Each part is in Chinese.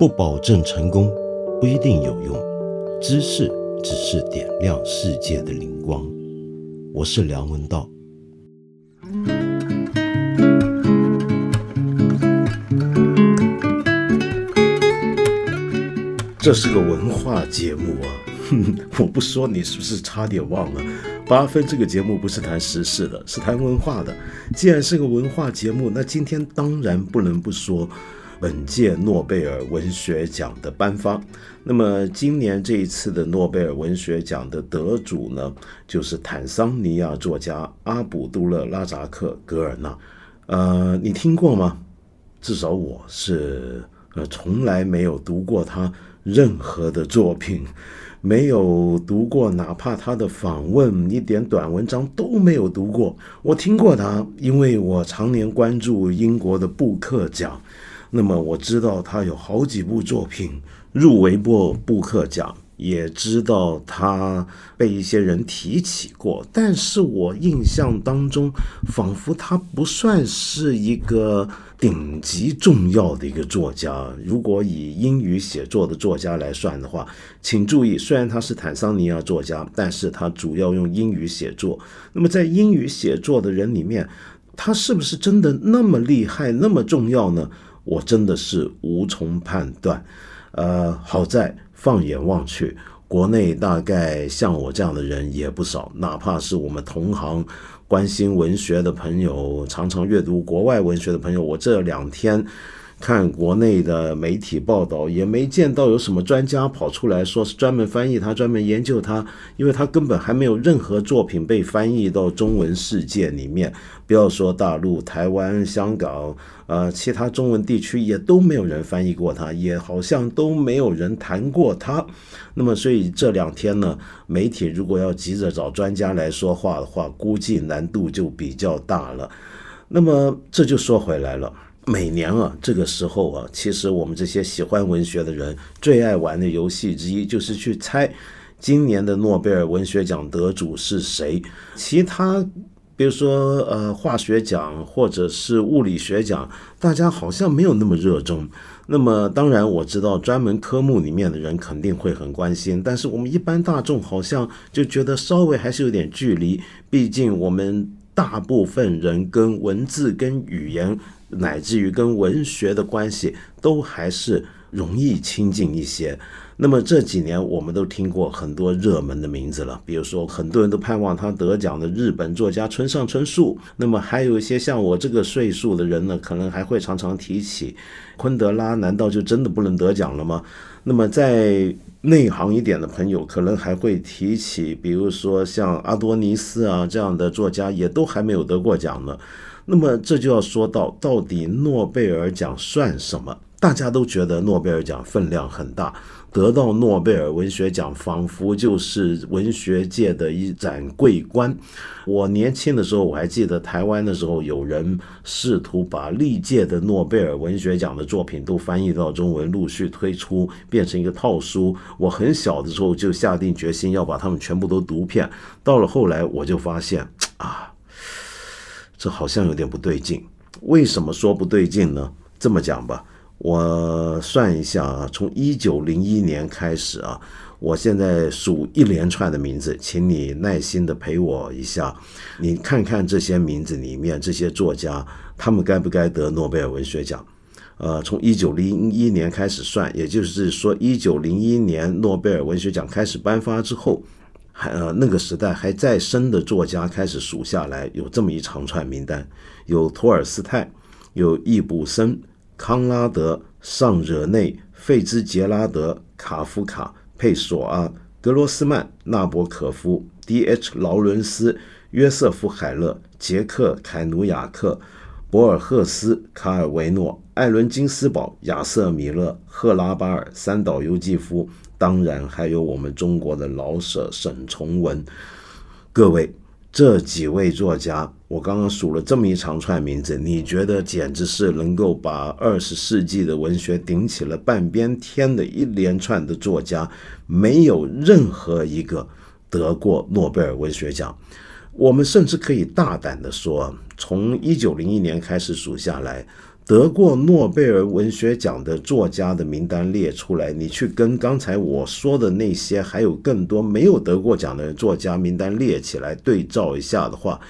不保证成功，不一定有用。知识只是点亮世界的灵光。我是梁文道。这是个文化节目啊！哼，我不说你是不是差点忘了？八分这个节目不是谈时事的，是谈文化的。既然是个文化节目，那今天当然不能不说本届诺贝尔文学奖的颁发。那么今年这一次的诺贝尔文学奖的得主呢，就是坦桑尼亚作家阿卜杜勒拉扎克格尔纳。呃，你听过吗？至少我是呃从来没有读过他。任何的作品没有读过，哪怕他的访问一点短文章都没有读过。我听过他，因为我常年关注英国的布克奖，那么我知道他有好几部作品入围过布克奖。也知道他被一些人提起过，但是我印象当中，仿佛他不算是一个顶级重要的一个作家。如果以英语写作的作家来算的话，请注意，虽然他是坦桑尼亚作家，但是他主要用英语写作。那么在英语写作的人里面，他是不是真的那么厉害、那么重要呢？我真的是无从判断。呃，好在。放眼望去，国内大概像我这样的人也不少，哪怕是我们同行、关心文学的朋友，常常阅读国外文学的朋友，我这两天。看国内的媒体报道，也没见到有什么专家跑出来说是专门翻译他、专门研究他，因为他根本还没有任何作品被翻译到中文世界里面。不要说大陆、台湾、香港，呃，其他中文地区也都没有人翻译过他，也好像都没有人谈过他。那么，所以这两天呢，媒体如果要急着找专家来说话的话，估计难度就比较大了。那么这就说回来了。每年啊，这个时候啊，其实我们这些喜欢文学的人最爱玩的游戏之一，就是去猜今年的诺贝尔文学奖得主是谁。其他，比如说呃，化学奖或者是物理学奖，大家好像没有那么热衷。那么，当然我知道专门科目里面的人肯定会很关心，但是我们一般大众好像就觉得稍微还是有点距离。毕竟我们大部分人跟文字跟语言。乃至于跟文学的关系都还是容易亲近一些。那么这几年我们都听过很多热门的名字了，比如说很多人都盼望他得奖的日本作家村上春树。那么还有一些像我这个岁数的人呢，可能还会常常提起昆德拉。难道就真的不能得奖了吗？那么在内行一点的朋友，可能还会提起，比如说像阿多尼斯啊这样的作家，也都还没有得过奖呢。那么这就要说到，到底诺贝尔奖算什么？大家都觉得诺贝尔奖分量很大，得到诺贝尔文学奖仿佛就是文学界的一盏桂冠。我年轻的时候，我还记得台湾的时候，有人试图把历届的诺贝尔文学奖的作品都翻译到中文，陆续推出，变成一个套书。我很小的时候就下定决心要把它们全部都读遍。到了后来，我就发现啊。这好像有点不对劲，为什么说不对劲呢？这么讲吧，我算一下啊，从一九零一年开始啊，我现在数一连串的名字，请你耐心的陪我一下，你看看这些名字里面这些作家，他们该不该得诺贝尔文学奖？呃，从一九零一年开始算，也就是说一九零一年诺贝尔文学奖开始颁发之后。呃，那个时代还在生的作家开始数下来，有这么一长串名单：有托尔斯泰，有易卜生、康拉德、尚惹内、费兹杰拉德、卡夫卡、佩索阿、格罗斯曼、纳博可夫、D.H. 劳伦斯、约瑟夫海勒、杰克凯努亚克、博尔赫斯、卡尔维诺、艾伦金斯堡、亚瑟米勒、赫拉巴尔、三岛由纪夫。当然还有我们中国的老舍沈从文，各位这几位作家，我刚刚数了这么一长串名字，你觉得简直是能够把二十世纪的文学顶起了半边天的一连串的作家，没有任何一个得过诺贝尔文学奖。我们甚至可以大胆地说，从一九零一年开始数下来。得过诺贝尔文学奖的作家的名单列出来，你去跟刚才我说的那些还有更多没有得过奖的作家名单列起来对照一下的话，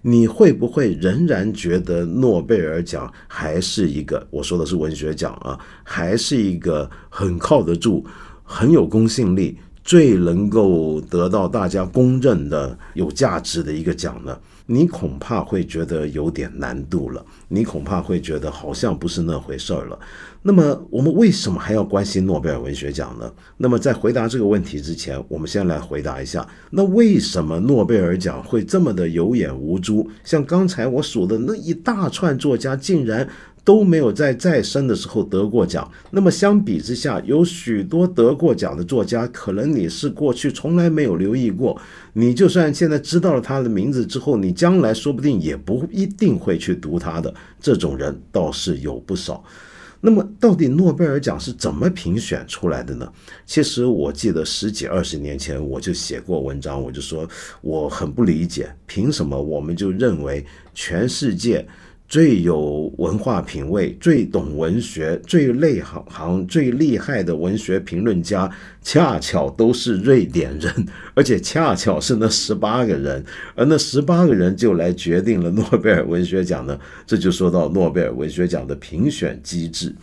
你会不会仍然觉得诺贝尔奖还是一个我说的是文学奖啊，还是一个很靠得住、很有公信力、最能够得到大家公认的有价值的一个奖呢？你恐怕会觉得有点难度了，你恐怕会觉得好像不是那回事儿了。那么，我们为什么还要关心诺贝尔文学奖呢？那么，在回答这个问题之前，我们先来回答一下：那为什么诺贝尔奖会这么的有眼无珠？像刚才我数的那一大串作家，竟然。都没有在再生的时候得过奖。那么相比之下，有许多得过奖的作家，可能你是过去从来没有留意过。你就算现在知道了他的名字之后，你将来说不定也不一定会去读他的。这种人倒是有不少。那么，到底诺贝尔奖是怎么评选出来的呢？其实我记得十几二十年前我就写过文章，我就说我很不理解，凭什么我们就认为全世界。最有文化品味、最懂文学、最内行行、最厉害的文学评论家，恰巧都是瑞典人，而且恰巧是那十八个人，而那十八个人就来决定了诺贝尔文学奖呢。这就说到诺贝尔文学奖的评选机制。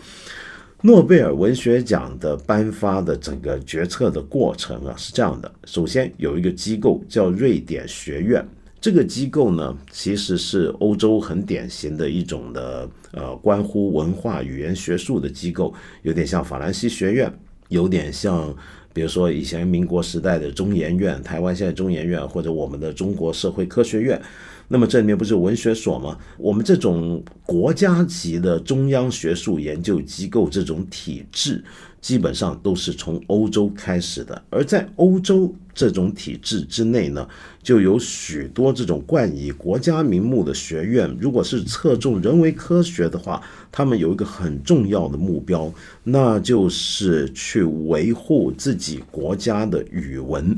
诺贝尔文学奖的颁发的整个决策的过程啊，是这样的：首先有一个机构叫瑞典学院。这个机构呢，其实是欧洲很典型的一种的呃，关乎文化语言学术的机构，有点像法兰西学院，有点像，比如说以前民国时代的中研院，台湾现在中研院，或者我们的中国社会科学院。那么这里面不是文学所吗？我们这种国家级的中央学术研究机构这种体制。基本上都是从欧洲开始的，而在欧洲这种体制之内呢，就有许多这种冠以国家名目的学院。如果是侧重人为科学的话，他们有一个很重要的目标，那就是去维护自己国家的语文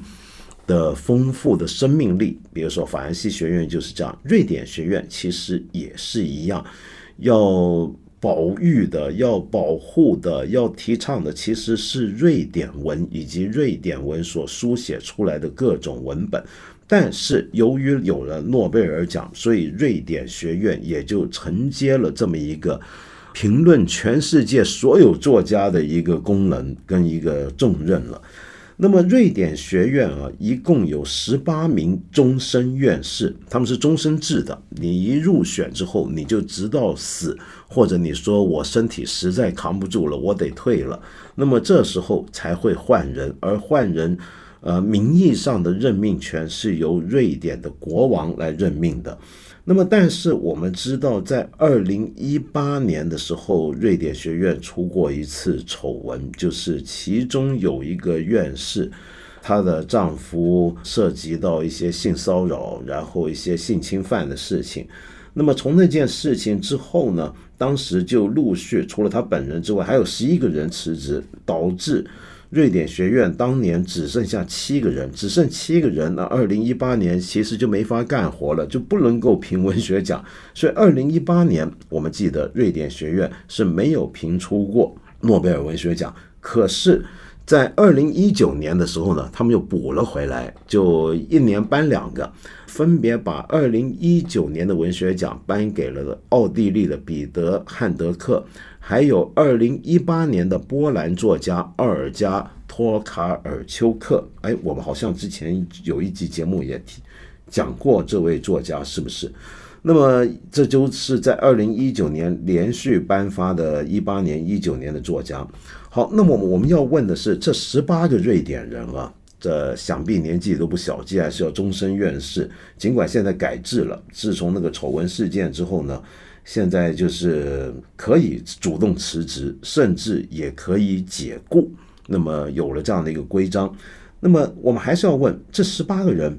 的丰富的生命力。比如说法兰西学院就是这样，瑞典学院其实也是一样，要。保育的、要保护的、要提倡的，其实是瑞典文以及瑞典文所书写出来的各种文本。但是由于有了诺贝尔奖，所以瑞典学院也就承接了这么一个评论全世界所有作家的一个功能跟一个重任了。那么瑞典学院啊，一共有十八名终身院士，他们是终身制的。你一入选之后，你就直到死，或者你说我身体实在扛不住了，我得退了，那么这时候才会换人，而换人，呃，名义上的任命权是由瑞典的国王来任命的。那么，但是我们知道，在二零一八年的时候，瑞典学院出过一次丑闻，就是其中有一个院士，她的丈夫涉及到一些性骚扰，然后一些性侵犯的事情。那么从那件事情之后呢，当时就陆续除了她本人之外，还有十一个人辞职，导致。瑞典学院当年只剩下七个人，只剩七个人，那二零一八年其实就没法干活了，就不能够评文学奖。所以二零一八年，我们记得瑞典学院是没有评出过诺贝尔文学奖。可是，在二零一九年的时候呢，他们又补了回来，就一年颁两个，分别把二零一九年的文学奖颁给了奥地利的彼得汉德克。还有二零一八年的波兰作家奥尔加托卡尔丘克，哎，我们好像之前有一集节目也提讲过这位作家，是不是？那么这就是在二零一九年连续颁发的一八年、一九年的作家。好，那么我们要问的是，这十八个瑞典人啊，这想必年纪都不小，既然是要终身院士，尽管现在改制了，自从那个丑闻事件之后呢？现在就是可以主动辞职，甚至也可以解雇。那么有了这样的一个规章，那么我们还是要问：这十八个人，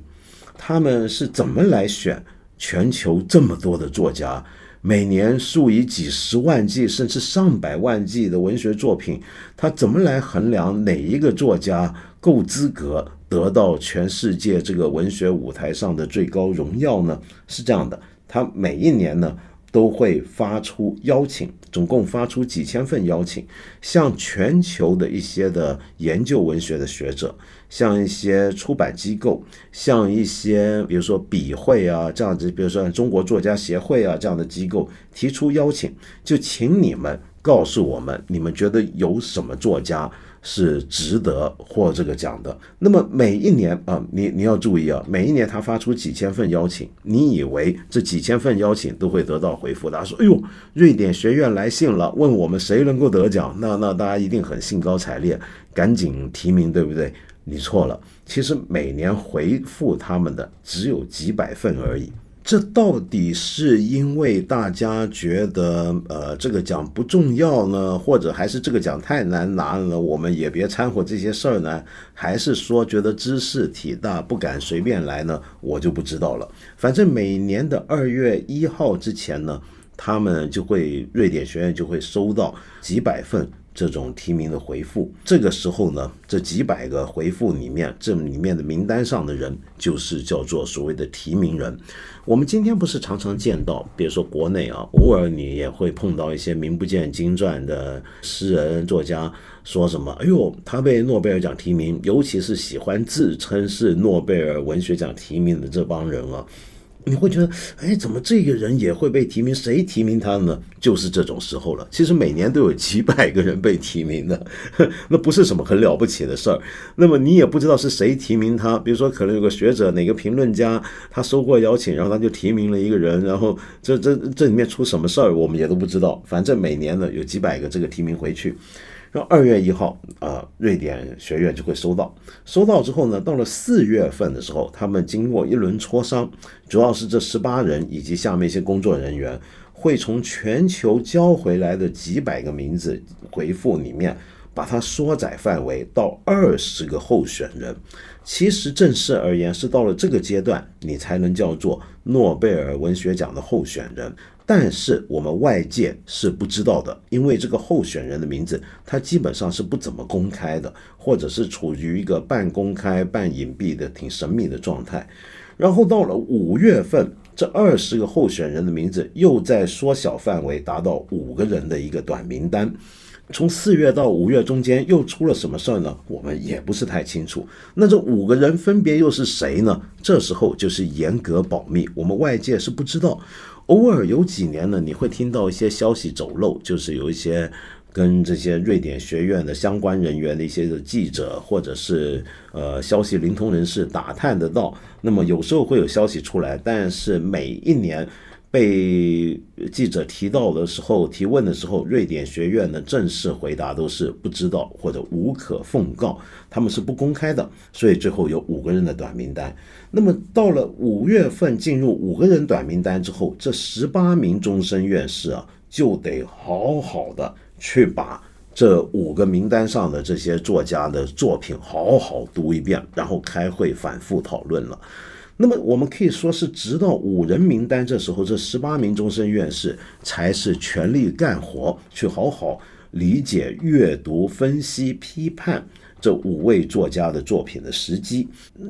他们是怎么来选全球这么多的作家？每年数以几十万计甚至上百万计的文学作品，他怎么来衡量哪一个作家够资格得到全世界这个文学舞台上的最高荣耀呢？是这样的，他每一年呢。都会发出邀请，总共发出几千份邀请，向全球的一些的研究文学的学者，像一些出版机构，像一些比如说笔会啊这样子，比如说中国作家协会啊这样的机构提出邀请，就请你们告诉我们，你们觉得有什么作家。是值得获这个奖的。那么每一年啊，你你要注意啊，每一年他发出几千份邀请，你以为这几千份邀请都会得到回复？他说：“哎呦，瑞典学院来信了，问我们谁能够得奖？那那大家一定很兴高采烈，赶紧提名，对不对？你错了，其实每年回复他们的只有几百份而已。”这到底是因为大家觉得呃这个奖不重要呢，或者还是这个奖太难拿了？我们也别掺和这些事儿呢？还是说觉得知识体大不敢随便来呢？我就不知道了。反正每年的二月一号之前呢，他们就会瑞典学院就会收到几百份。这种提名的回复，这个时候呢，这几百个回复里面，这里面的名单上的人，就是叫做所谓的提名人。我们今天不是常常见到，比如说国内啊，偶尔你也会碰到一些名不见经传的诗人作家，说什么，哎呦，他被诺贝尔奖提名，尤其是喜欢自称是诺贝尔文学奖提名的这帮人啊。你会觉得，哎，怎么这个人也会被提名？谁提名他呢？就是这种时候了。其实每年都有几百个人被提名的，那不是什么很了不起的事儿。那么你也不知道是谁提名他。比如说，可能有个学者、哪个评论家，他收过邀请，然后他就提名了一个人，然后这这这里面出什么事儿，我们也都不知道。反正每年呢，有几百个这个提名回去。然后二月一号，呃，瑞典学院就会收到。收到之后呢，到了四月份的时候，他们经过一轮磋商，主要是这十八人以及下面一些工作人员，会从全球交回来的几百个名字回复里面，把它缩窄范围到二十个候选人。其实正式而言，是到了这个阶段，你才能叫做诺贝尔文学奖的候选人。但是我们外界是不知道的，因为这个候选人的名字，他基本上是不怎么公开的，或者是处于一个半公开、半隐蔽的、挺神秘的状态。然后到了五月份，这二十个候选人的名字又在缩小范围，达到五个人的一个短名单。从四月到五月中间又出了什么事儿呢？我们也不是太清楚。那这五个人分别又是谁呢？这时候就是严格保密，我们外界是不知道。偶尔有几年呢，你会听到一些消息走漏，就是有一些跟这些瑞典学院的相关人员的一些记者，或者是呃消息灵通人士打探得到。那么有时候会有消息出来，但是每一年。被记者提到的时候，提问的时候，瑞典学院的正式回答都是不知道或者无可奉告，他们是不公开的。所以最后有五个人的短名单。那么到了五月份进入五个人短名单之后，这十八名终身院士啊，就得好好的去把这五个名单上的这些作家的作品好好读一遍，然后开会反复讨论了。那么我们可以说是，直到五人名单这时候，这十八名终身院士才是全力干活，去好好理解、阅读、分析、批判这五位作家的作品的时机。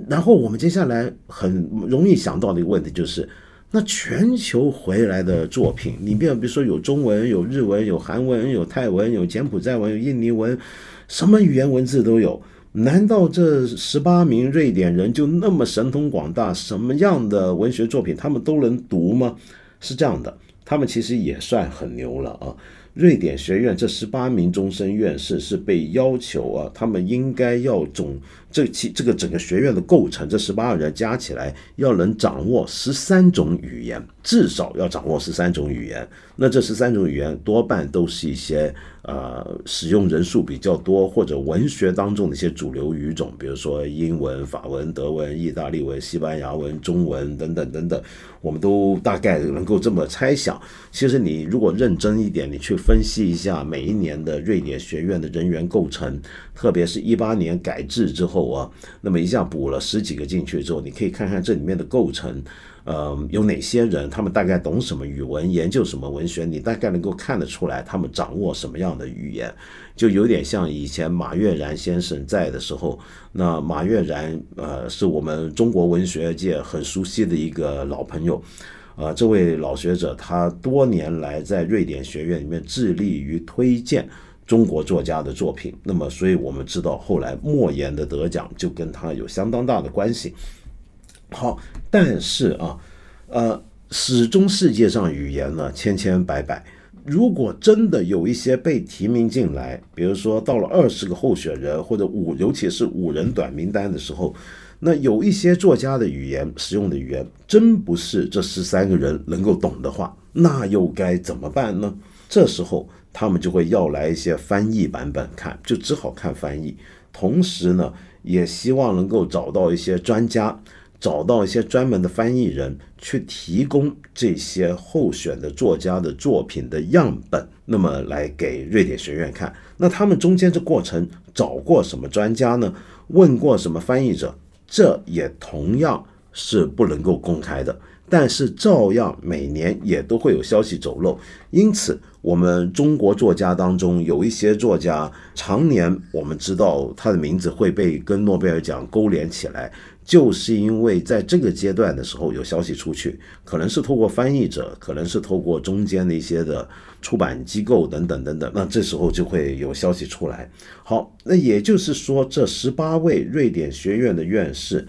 然后我们接下来很容易想到的一个问题就是，那全球回来的作品，你比比如说有中文、有日文、有韩文、有泰文、有柬埔寨文、有印尼文，什么语言文字都有。难道这十八名瑞典人就那么神通广大？什么样的文学作品他们都能读吗？是这样的，他们其实也算很牛了啊。瑞典学院这十八名终身院士是被要求啊，他们应该要总这其这个整个学院的构成，这十八个人加起来要能掌握十三种语言，至少要掌握十三种语言。那这十三种语言多半都是一些。呃，使用人数比较多，或者文学当中的一些主流语种，比如说英文、法文、德文、意大利文、西班牙文、中文等等等等，我们都大概能够这么猜想。其实你如果认真一点，你去分析一下每一年的瑞典学院的人员构成，特别是一八年改制之后啊，那么一下补了十几个进去之后，你可以看看这里面的构成。呃，有哪些人？他们大概懂什么语文？研究什么文学？你大概能够看得出来，他们掌握什么样的语言？就有点像以前马悦然先生在的时候。那马悦然，呃，是我们中国文学界很熟悉的一个老朋友。呃，这位老学者他多年来在瑞典学院里面致力于推荐中国作家的作品，那么所以我们知道后来莫言的得奖就跟他有相当大的关系。好，但是啊，呃，始终世界上语言呢千千百百。如果真的有一些被提名进来，比如说到了二十个候选人或者五，尤其是五人短名单的时候，那有一些作家的语言使用的语言真不是这十三个人能够懂的话，那又该怎么办呢？这时候他们就会要来一些翻译版本看，就只好看翻译。同时呢，也希望能够找到一些专家。找到一些专门的翻译人去提供这些候选的作家的作品的样本，那么来给瑞典学院看。那他们中间这过程找过什么专家呢？问过什么翻译者？这也同样是不能够公开的。但是照样每年也都会有消息走漏。因此，我们中国作家当中有一些作家，常年我们知道他的名字会被跟诺贝尔奖勾连起来。就是因为在这个阶段的时候有消息出去，可能是透过翻译者，可能是透过中间的一些的出版机构等等等等，那这时候就会有消息出来。好，那也就是说，这十八位瑞典学院的院士，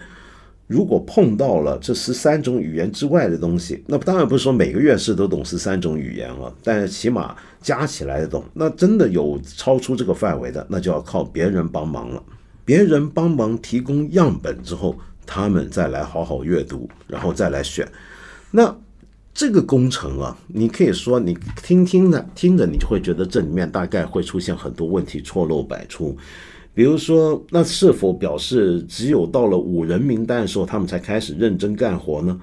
如果碰到了这十三种语言之外的东西，那当然不是说每个院士都懂十三种语言了，但是起码加起来懂。那真的有超出这个范围的，那就要靠别人帮忙了。别人帮忙提供样本之后。他们再来好好阅读，然后再来选。那这个工程啊，你可以说你听听的听着，你就会觉得这里面大概会出现很多问题，错漏百出。比如说，那是否表示只有到了五人名单的时候，他们才开始认真干活呢？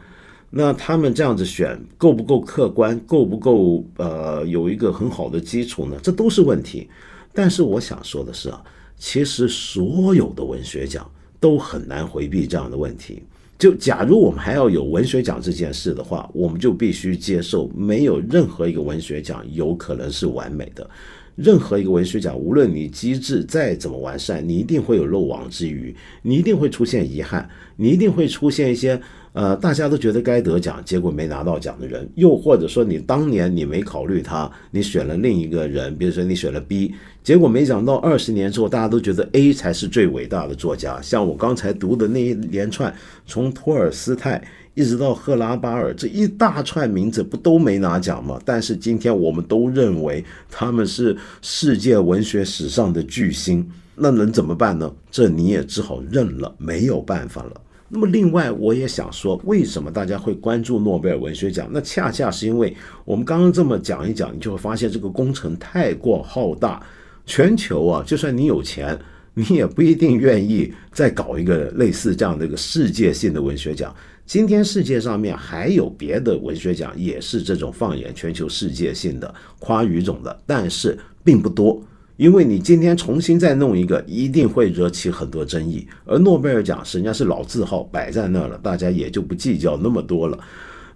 那他们这样子选够不够客观？够不够呃有一个很好的基础呢？这都是问题。但是我想说的是啊，其实所有的文学奖。都很难回避这样的问题。就假如我们还要有文学奖这件事的话，我们就必须接受，没有任何一个文学奖有可能是完美的。任何一个文学奖，无论你机制再怎么完善，你一定会有漏网之鱼，你一定会出现遗憾，你一定会出现一些呃大家都觉得该得奖，结果没拿到奖的人，又或者说你当年你没考虑他，你选了另一个人，比如说你选了 B，结果没想到二十年之后大家都觉得 A 才是最伟大的作家。像我刚才读的那一连串，从托尔斯泰。一直到赫拉巴尔这一大串名字不都没拿奖吗？但是今天我们都认为他们是世界文学史上的巨星，那能怎么办呢？这你也只好认了，没有办法了。那么另外，我也想说，为什么大家会关注诺贝尔文学奖？那恰恰是因为我们刚刚这么讲一讲，你就会发现这个工程太过浩大，全球啊，就算你有钱，你也不一定愿意再搞一个类似这样的一个世界性的文学奖。今天世界上面还有别的文学奖，也是这种放眼全球世界性的跨语种的，但是并不多。因为你今天重新再弄一个，一定会惹起很多争议。而诺贝尔奖人家是老字号摆在那儿了，大家也就不计较那么多了。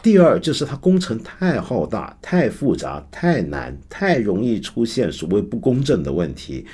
第二就是它工程太浩大、太复杂、太难、太容易出现所谓不公正的问题，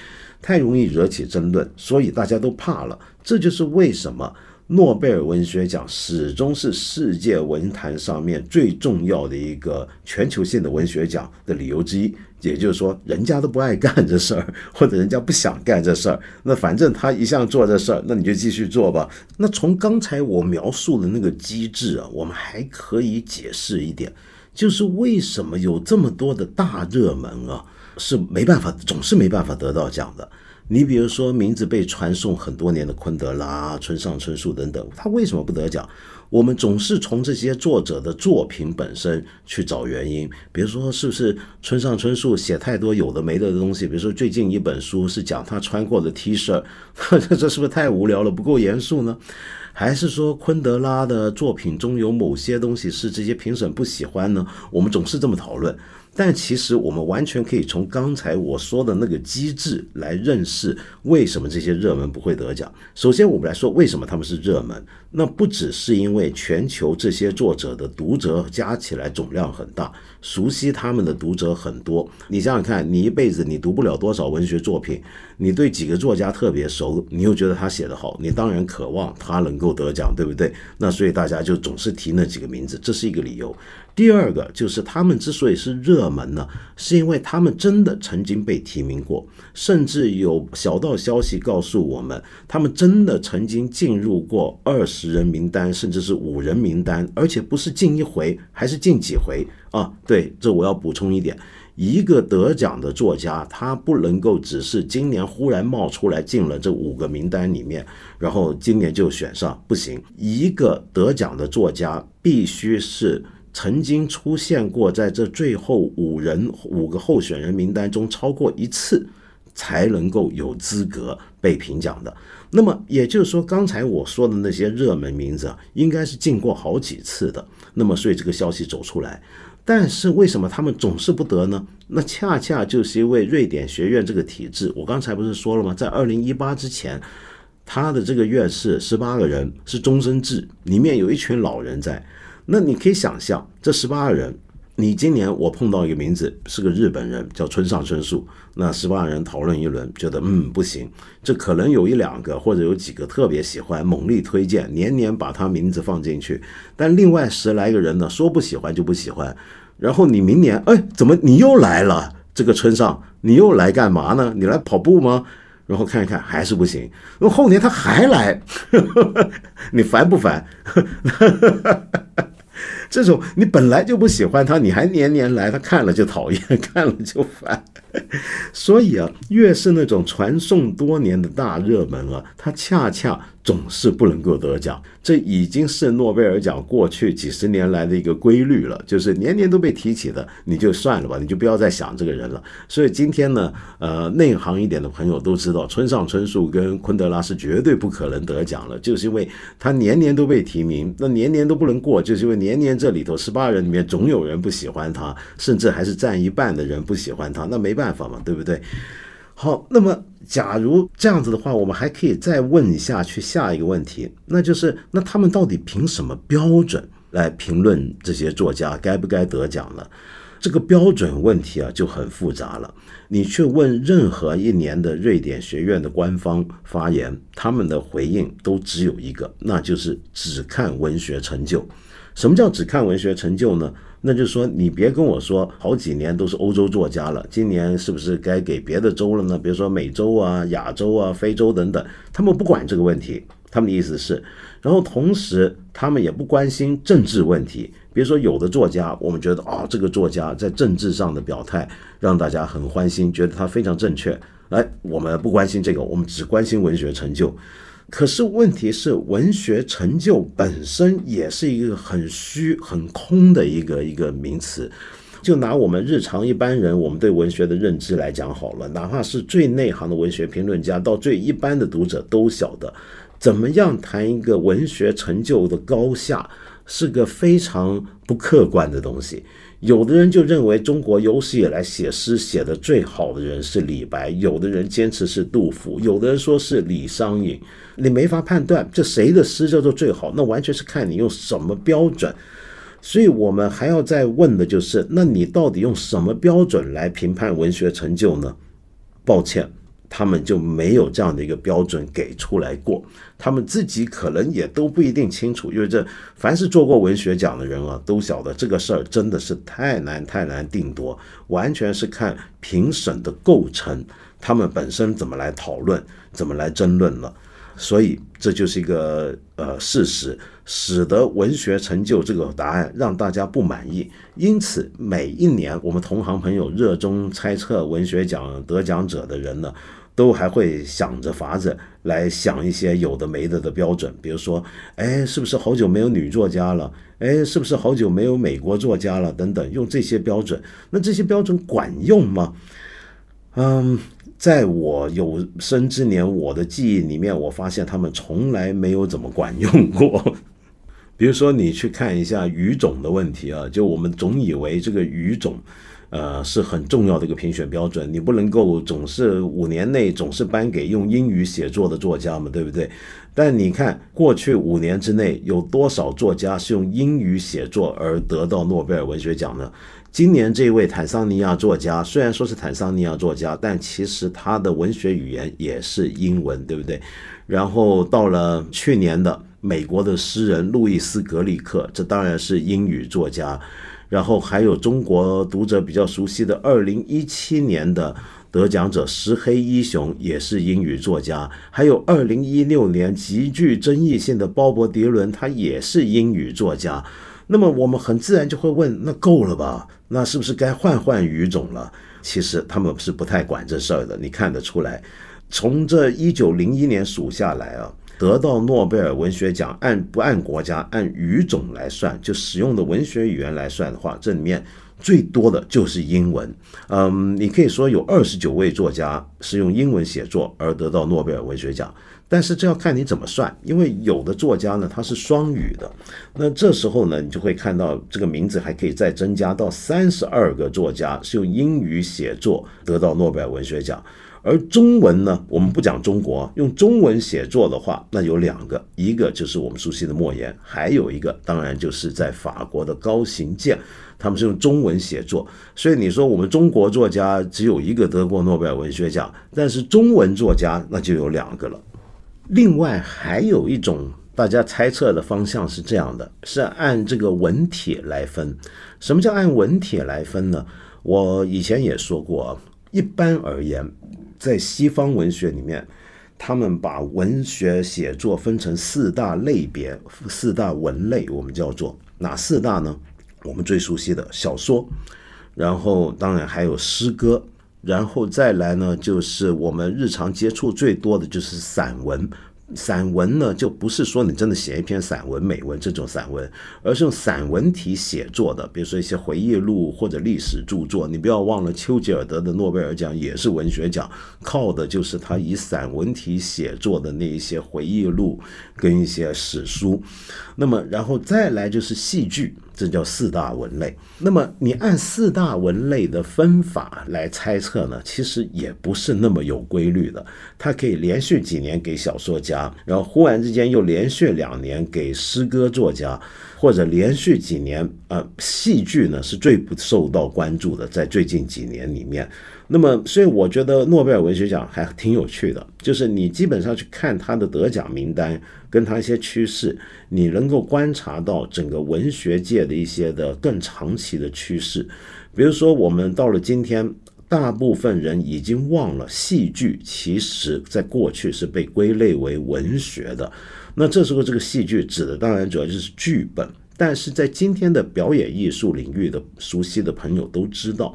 太容易惹起争论，所以大家都怕了。这就是为什么。诺贝尔文学奖始终是世界文坛上面最重要的一个全球性的文学奖的理由之一。也就是说，人家都不爱干这事儿，或者人家不想干这事儿，那反正他一向做这事儿，那你就继续做吧。那从刚才我描述的那个机制啊，我们还可以解释一点，就是为什么有这么多的大热门啊，是没办法，总是没办法得到奖的。你比如说，名字被传颂很多年的昆德拉、村上春树等等，他为什么不得奖？我们总是从这些作者的作品本身去找原因。比如说，是不是村上春树写太多有的没的的东西？比如说，最近一本书是讲他穿过的 T 恤，这是不是太无聊了，不够严肃呢？还是说昆德拉的作品中有某些东西是这些评审不喜欢呢？我们总是这么讨论。但其实我们完全可以从刚才我说的那个机制来认识为什么这些热门不会得奖。首先，我们来说为什么他们是热门。那不只是因为全球这些作者的读者加起来总量很大，熟悉他们的读者很多。你想想看，你一辈子你读不了多少文学作品，你对几个作家特别熟，你又觉得他写得好，你当然渴望他能够得奖，对不对？那所以大家就总是提那几个名字，这是一个理由。第二个就是他们之所以是热门呢，是因为他们真的曾经被提名过，甚至有小道消息告诉我们，他们真的曾经进入过二十人名单，甚至是五人名单，而且不是进一回，还是进几回啊？对，这我要补充一点。一个得奖的作家，他不能够只是今年忽然冒出来进了这五个名单里面，然后今年就选上，不行。一个得奖的作家必须是曾经出现过在这最后五人五个候选人名单中超过一次，才能够有资格被评奖的。那么也就是说，刚才我说的那些热门名字，应该是进过好几次的。那么，所以这个消息走出来。但是为什么他们总是不得呢？那恰恰就是因为瑞典学院这个体制。我刚才不是说了吗？在二零一八之前，他的这个院士十八个人是终身制，里面有一群老人在。那你可以想象，这十八个人。你今年我碰到一个名字是个日本人，叫村上春树。那十八人讨论一轮，觉得嗯不行，这可能有一两个或者有几个特别喜欢，猛力推荐，年年把他名字放进去。但另外十来个人呢，说不喜欢就不喜欢。然后你明年，哎，怎么你又来了？这个村上，你又来干嘛呢？你来跑步吗？然后看一看还是不行。那后年他还来，你烦不烦？这种你本来就不喜欢他，你还年年来，他看了就讨厌，看了就烦。所以啊，越是那种传颂多年的大热门啊，它恰恰总是不能够得奖。这已经是诺贝尔奖过去几十年来的一个规律了，就是年年都被提起的，你就算了吧，你就不要再想这个人了。所以今天呢，呃，内行一点的朋友都知道，村上春树跟昆德拉是绝对不可能得奖了，就是因为他年年都被提名，那年年都不能过，就是因为年年这里头十八人里面总有人不喜欢他，甚至还是占一半的人不喜欢他，那没。办法嘛，对不对？好，那么假如这样子的话，我们还可以再问一下去下一个问题，那就是那他们到底凭什么标准来评论这些作家该不该得奖呢？这个标准问题啊就很复杂了。你去问任何一年的瑞典学院的官方发言，他们的回应都只有一个，那就是只看文学成就。什么叫只看文学成就呢？那就说，你别跟我说好几年都是欧洲作家了，今年是不是该给别的州了呢？比如说美洲啊、亚洲啊、非洲等等，他们不管这个问题。他们的意思是，然后同时他们也不关心政治问题。比如说，有的作家，我们觉得啊，这个作家在政治上的表态让大家很欢心，觉得他非常正确。哎，我们不关心这个，我们只关心文学成就。可是问题是，文学成就本身也是一个很虚、很空的一个一个名词。就拿我们日常一般人，我们对文学的认知来讲好了，哪怕是最内行的文学评论家，到最一般的读者都晓得，怎么样谈一个文学成就的高下，是个非常不客观的东西。有的人就认为中国有史以来写诗写的最好的人是李白，有的人坚持是杜甫，有的人说是李商隐，你没法判断这谁的诗叫做最好，那完全是看你用什么标准。所以我们还要再问的就是，那你到底用什么标准来评判文学成就呢？抱歉。他们就没有这样的一个标准给出来过，他们自己可能也都不一定清楚，因为这凡是做过文学奖的人啊，都晓得这个事儿真的是太难太难定夺，完全是看评审的构成，他们本身怎么来讨论，怎么来争论了，所以这就是一个呃事实，使得文学成就这个答案让大家不满意，因此每一年我们同行朋友热衷猜测文学奖得奖者的人呢。都还会想着法子来想一些有的没的的标准，比如说，哎，是不是好久没有女作家了？哎，是不是好久没有美国作家了？等等，用这些标准，那这些标准管用吗？嗯，在我有生之年，我的记忆里面，我发现他们从来没有怎么管用过。比如说，你去看一下语种的问题啊，就我们总以为这个语种。呃，是很重要的一个评选标准，你不能够总是五年内总是颁给用英语写作的作家嘛，对不对？但你看过去五年之内有多少作家是用英语写作而得到诺贝尔文学奖呢？今年这位坦桑尼亚作家虽然说是坦桑尼亚作家，但其实他的文学语言也是英文，对不对？然后到了去年的美国的诗人路易斯格里克，这当然是英语作家。然后还有中国读者比较熟悉的二零一七年的得奖者石黑一雄也是英语作家，还有二零一六年极具争议性的鲍勃迪伦，他也是英语作家。那么我们很自然就会问：那够了吧？那是不是该换换语种了？其实他们是不太管这事儿的，你看得出来。从这一九零一年数下来啊，得到诺贝尔文学奖按不按国家按语种来算，就使用的文学语言来算的话，这里面最多的就是英文。嗯，你可以说有二十九位作家是用英文写作而得到诺贝尔文学奖。但是这要看你怎么算，因为有的作家呢他是双语的，那这时候呢你就会看到这个名字还可以再增加到三十二个作家是用英语写作得到诺贝尔文学奖，而中文呢我们不讲中国，用中文写作的话，那有两个，一个就是我们熟悉的莫言，还有一个当然就是在法国的高行健，他们是用中文写作，所以你说我们中国作家只有一个得过诺贝尔文学奖，但是中文作家那就有两个了。另外还有一种大家猜测的方向是这样的，是按这个文帖来分。什么叫按文帖来分呢？我以前也说过，一般而言，在西方文学里面，他们把文学写作分成四大类别、四大文类，我们叫做哪四大呢？我们最熟悉的小说，然后当然还有诗歌。然后再来呢，就是我们日常接触最多的就是散文。散文呢，就不是说你真的写一篇散文、美文这种散文，而是用散文体写作的，比如说一些回忆录或者历史著作。你不要忘了，丘吉尔得的诺贝尔奖也是文学奖，靠的就是他以散文体写作的那一些回忆录跟一些史书。那么，然后再来就是戏剧。这叫四大文类。那么你按四大文类的分法来猜测呢，其实也不是那么有规律的。它可以连续几年给小说家，然后忽然之间又连续两年给诗歌作家，或者连续几年，啊，戏剧呢是最不受到关注的，在最近几年里面。那么，所以我觉得诺贝尔文学奖还挺有趣的，就是你基本上去看他的得奖名单，跟他一些趋势，你能够观察到整个文学界的一些的更长期的趋势。比如说，我们到了今天，大部分人已经忘了戏剧，其实在过去是被归类为文学的。那这时候，这个戏剧指的当然主要就是剧本，但是在今天的表演艺术领域的熟悉的朋友都知道。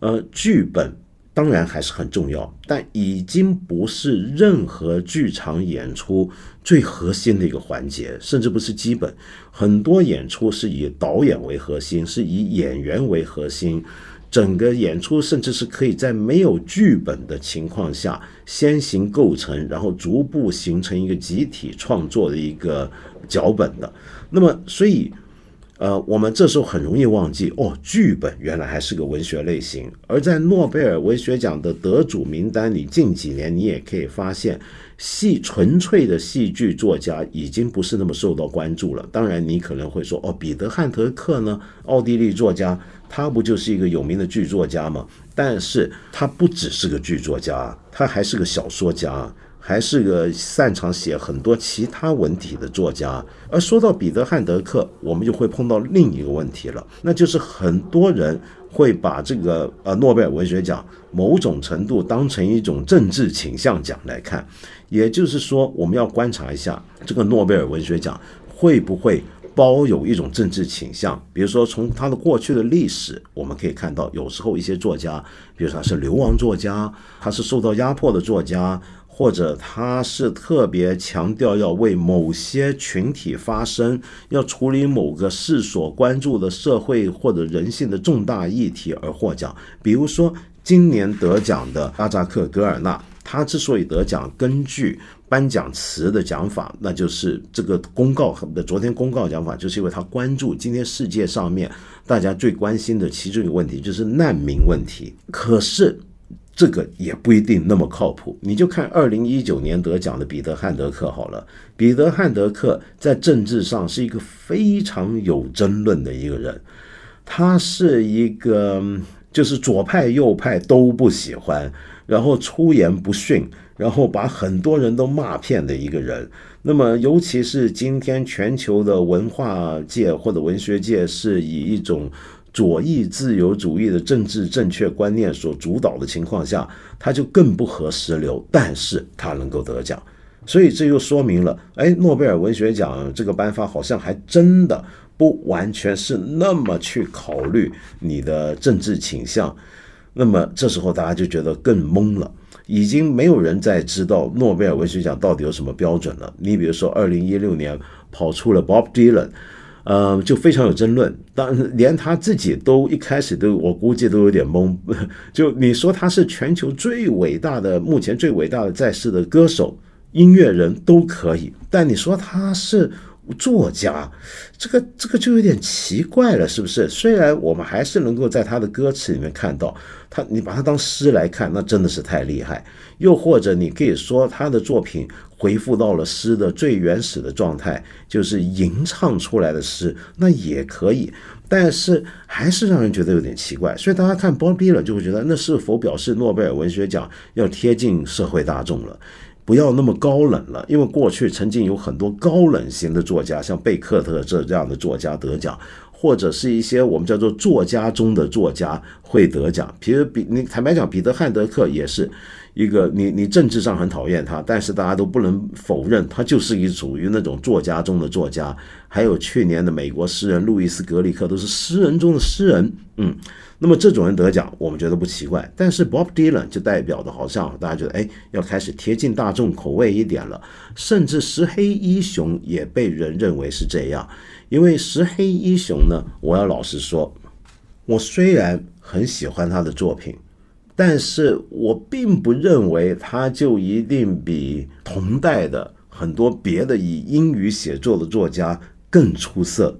呃，剧本当然还是很重要，但已经不是任何剧场演出最核心的一个环节，甚至不是基本。很多演出是以导演为核心，是以演员为核心，整个演出甚至是可以在没有剧本的情况下先行构成，然后逐步形成一个集体创作的一个脚本的。那么，所以。呃，我们这时候很容易忘记哦，剧本原来还是个文学类型。而在诺贝尔文学奖的得主名单里，近几年你也可以发现，戏纯粹的戏剧作家已经不是那么受到关注了。当然，你可能会说，哦，彼得汉德克呢，奥地利作家，他不就是一个有名的剧作家吗？但是他不只是个剧作家，他还是个小说家。还是个擅长写很多其他文体的作家。而说到彼得·汉德克，我们就会碰到另一个问题了，那就是很多人会把这个呃诺贝尔文学奖某种程度当成一种政治倾向奖来看。也就是说，我们要观察一下这个诺贝尔文学奖会不会包有一种政治倾向。比如说，从他的过去的历史，我们可以看到，有时候一些作家，比如说他是流亡作家，他是受到压迫的作家。或者他是特别强调要为某些群体发声，要处理某个世所关注的社会或者人性的重大议题而获奖。比如说，今年得奖的阿扎克·格尔纳，他之所以得奖，根据颁奖词的讲法，那就是这个公告昨天公告讲法，就是因为他关注今天世界上面大家最关心的其中一个问题，就是难民问题。可是。这个也不一定那么靠谱，你就看二零一九年得奖的彼得·汉德克好了。彼得·汉德克在政治上是一个非常有争论的一个人，他是一个就是左派右派都不喜欢，然后出言不逊，然后把很多人都骂骗的一个人。那么，尤其是今天全球的文化界或者文学界是以一种。左翼自由主义的政治正确观念所主导的情况下，他就更不合时流。但是他能够得奖，所以这又说明了，哎，诺贝尔文学奖这个颁发好像还真的不完全是那么去考虑你的政治倾向。那么这时候大家就觉得更懵了，已经没有人再知道诺贝尔文学奖到底有什么标准了。你比如说，二零一六年跑出了 Bob Dylan。呃，就非常有争论，当然连他自己都一开始都，我估计都有点懵。就你说他是全球最伟大的，目前最伟大的在世的歌手、音乐人都可以，但你说他是作家，这个这个就有点奇怪了，是不是？虽然我们还是能够在他的歌词里面看到他，你把他当诗来看，那真的是太厉害。又或者你可以说他的作品。回复到了诗的最原始的状态，就是吟唱出来的诗，那也可以，但是还是让人觉得有点奇怪。所以大家看 Bob Dylan 就会觉得，那是否表示诺贝尔文学奖要贴近社会大众了，不要那么高冷了？因为过去曾经有很多高冷型的作家，像贝克特这这样的作家得奖，或者是一些我们叫做作家中的作家会得奖。比如比你坦白讲，彼得汉德克也是。一个你你政治上很讨厌他，但是大家都不能否认他就是一属于那种作家中的作家。还有去年的美国诗人路易斯格里克都是诗人中的诗人，嗯，那么这种人得奖，我们觉得不奇怪。但是 Bob Dylan 就代表的好像大家觉得哎，要开始贴近大众口味一点了。甚至石黑一雄也被人认为是这样，因为石黑一雄呢，我要老实说，我虽然很喜欢他的作品。但是我并不认为他就一定比同代的很多别的以英语写作的作家更出色，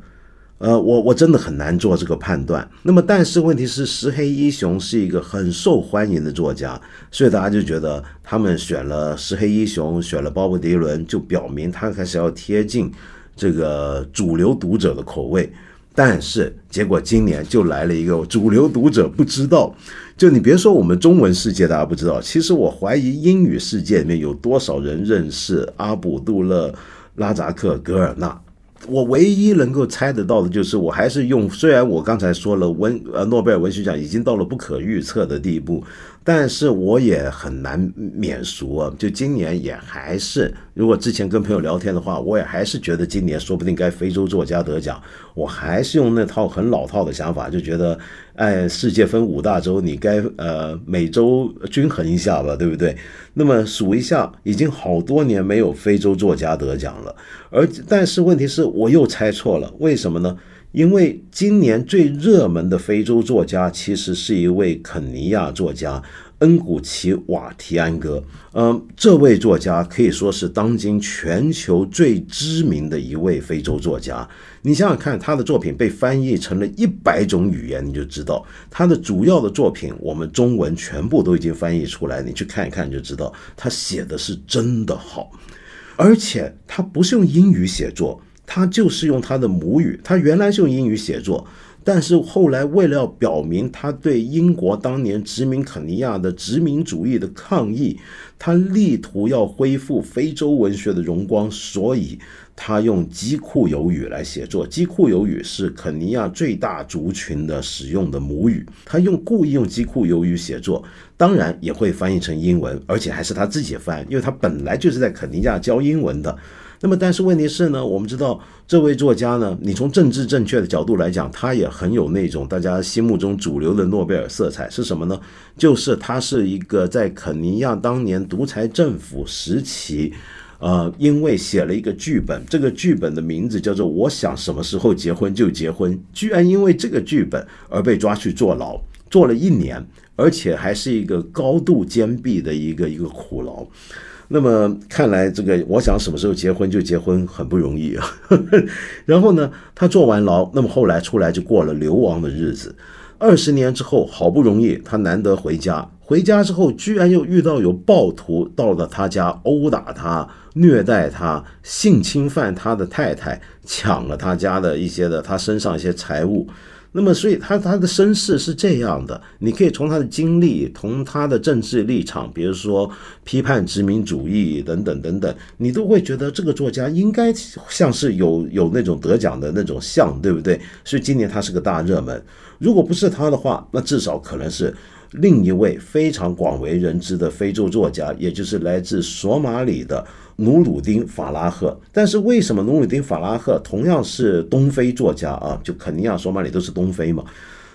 呃，我我真的很难做这个判断。那么，但是问题是，石黑一雄是一个很受欢迎的作家，所以大家就觉得他们选了石黑一雄，选了鲍勃迪伦，就表明他开始要贴近这个主流读者的口味。但是结果今年就来了一个主流读者不知道，就你别说我们中文世界大家不知道，其实我怀疑英语世界里面有多少人认识阿卜杜勒拉扎克格尔纳。我唯一能够猜得到的就是，我还是用虽然我刚才说了文呃诺贝尔文学奖已经到了不可预测的地步。但是我也很难免俗啊！就今年也还是，如果之前跟朋友聊天的话，我也还是觉得今年说不定该非洲作家得奖。我还是用那套很老套的想法，就觉得，哎，世界分五大洲，你该呃每周均衡一下吧，对不对？那么数一下，已经好多年没有非洲作家得奖了。而但是问题是我又猜错了，为什么呢？因为今年最热门的非洲作家其实是一位肯尼亚作家恩古奇瓦提安格。嗯，这位作家可以说是当今全球最知名的一位非洲作家。你想想看，他的作品被翻译成了一百种语言，你就知道他的主要的作品，我们中文全部都已经翻译出来。你去看一看就知道，他写的是真的好，而且他不是用英语写作。他就是用他的母语，他原来是用英语写作，但是后来为了要表明他对英国当年殖民肯尼亚的殖民主义的抗议，他力图要恢复非洲文学的荣光，所以他用基库尤语来写作。基库尤语是肯尼亚最大族群的使用的母语，他用故意用基库尤语写作，当然也会翻译成英文，而且还是他自己翻，因为他本来就是在肯尼亚教英文的。那么，但是问题是呢，我们知道这位作家呢，你从政治正确的角度来讲，他也很有那种大家心目中主流的诺贝尔色彩是什么呢？就是他是一个在肯尼亚当年独裁政府时期，呃，因为写了一个剧本，这个剧本的名字叫做“我想什么时候结婚就结婚”，居然因为这个剧本而被抓去坐牢，坐了一年，而且还是一个高度坚闭的一个一个苦牢。那么看来，这个我想什么时候结婚就结婚很不容易啊。然后呢，他坐完牢，那么后来出来就过了流亡的日子。二十年之后，好不容易他难得回家，回家之后居然又遇到有暴徒到了他家殴打他、虐待他、性侵犯他的太太，抢了他家的一些的他身上一些财物。那么，所以他他的身世是这样的，你可以从他的经历，从他的政治立场，比如说批判殖民主义等等等等，你都会觉得这个作家应该像是有有那种得奖的那种像，对不对？所以今年他是个大热门。如果不是他的话，那至少可能是另一位非常广为人知的非洲作家，也就是来自索马里的。努鲁丁·法拉赫，但是为什么努鲁丁·法拉赫同样是东非作家啊？就肯尼亚、索马里都是东非嘛。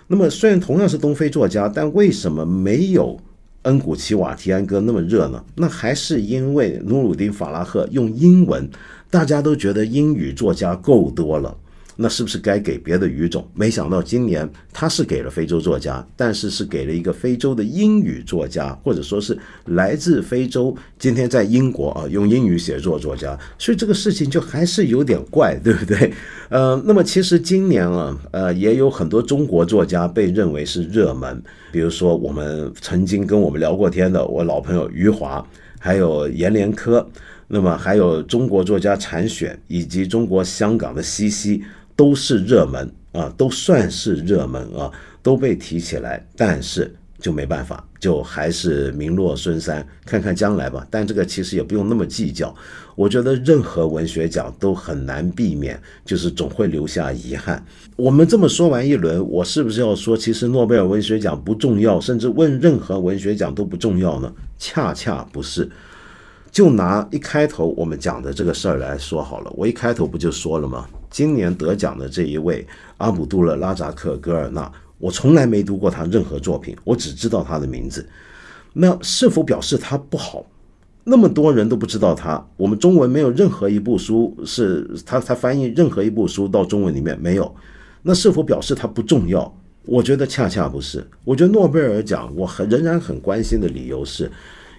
那么虽然同样是东非作家，但为什么没有恩古齐瓦提安哥那么热呢？那还是因为努鲁丁·法拉赫用英文，大家都觉得英语作家够多了。那是不是该给别的语种？没想到今年他是给了非洲作家，但是是给了一个非洲的英语作家，或者说是来自非洲，今天在英国啊用英语写作作家，所以这个事情就还是有点怪，对不对？呃，那么其实今年啊，呃，也有很多中国作家被认为是热门，比如说我们曾经跟我们聊过天的我老朋友余华，还有阎连科，那么还有中国作家禅选，以及中国香港的西西。都是热门啊，都算是热门啊，都被提起来，但是就没办法，就还是名落孙山，看看将来吧。但这个其实也不用那么计较，我觉得任何文学奖都很难避免，就是总会留下遗憾。我们这么说完一轮，我是不是要说，其实诺贝尔文学奖不重要，甚至问任何文学奖都不重要呢？恰恰不是。就拿一开头我们讲的这个事儿来说好了，我一开头不就说了吗？今年得奖的这一位阿卜杜勒·拉扎克·戈尔纳，我从来没读过他任何作品，我只知道他的名字。那是否表示他不好？那么多人都不知道他，我们中文没有任何一部书是他他翻译任何一部书到中文里面没有。那是否表示他不重要？我觉得恰恰不是。我觉得诺贝尔奖我很仍然很关心的理由是。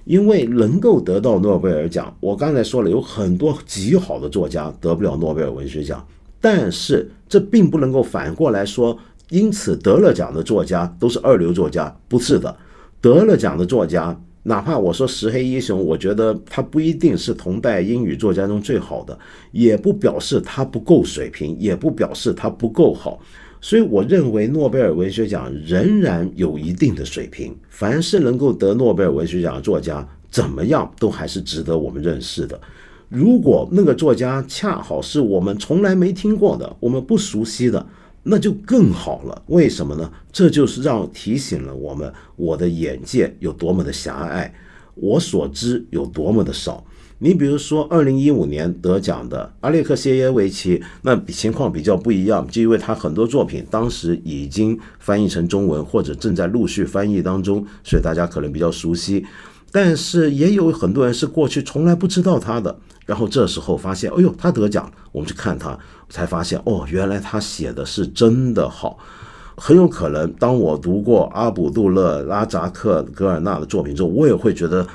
因为能够得到诺贝尔奖，我刚才说了，有很多极好的作家得不了诺贝尔文学奖，但是这并不能够反过来说，因此得了奖的作家都是二流作家，不是的。得了奖的作家，哪怕我说石黑一雄，我觉得他不一定是同代英语作家中最好的，也不表示他不够水平，也不表示他不够好。所以，我认为诺贝尔文学奖仍然有一定的水平。凡是能够得诺贝尔文学奖的作家，怎么样都还是值得我们认识的。如果那个作家恰好是我们从来没听过的、我们不熟悉的，那就更好了。为什么呢？这就是让提醒了我们，我的眼界有多么的狭隘，我所知有多么的少。你比如说，二零一五年得奖的阿列克谢耶维奇，那情况比较不一样，就因为他很多作品当时已经翻译成中文，或者正在陆续翻译当中，所以大家可能比较熟悉。但是也有很多人是过去从来不知道他的，然后这时候发现，哎呦，他得奖了，我们去看他，才发现，哦，原来他写的是真的好。很有可能，当我读过阿卜杜勒拉扎克格尔纳的作品之后，我也会觉得。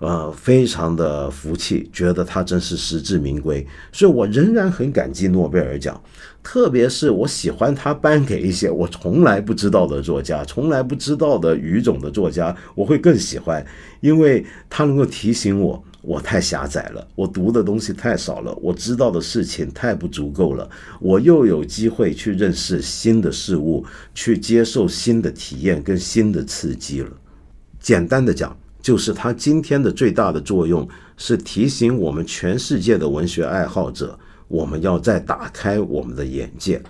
呃，非常的服气，觉得他真是实至名归，所以我仍然很感激诺贝尔奖，特别是我喜欢他颁给一些我从来不知道的作家，从来不知道的语种的作家，我会更喜欢，因为他能够提醒我，我太狭窄了，我读的东西太少了，我知道的事情太不足够了，我又有机会去认识新的事物，去接受新的体验跟新的刺激了。简单的讲。就是他今天的最大的作用是提醒我们全世界的文学爱好者，我们要再打开我们的眼界。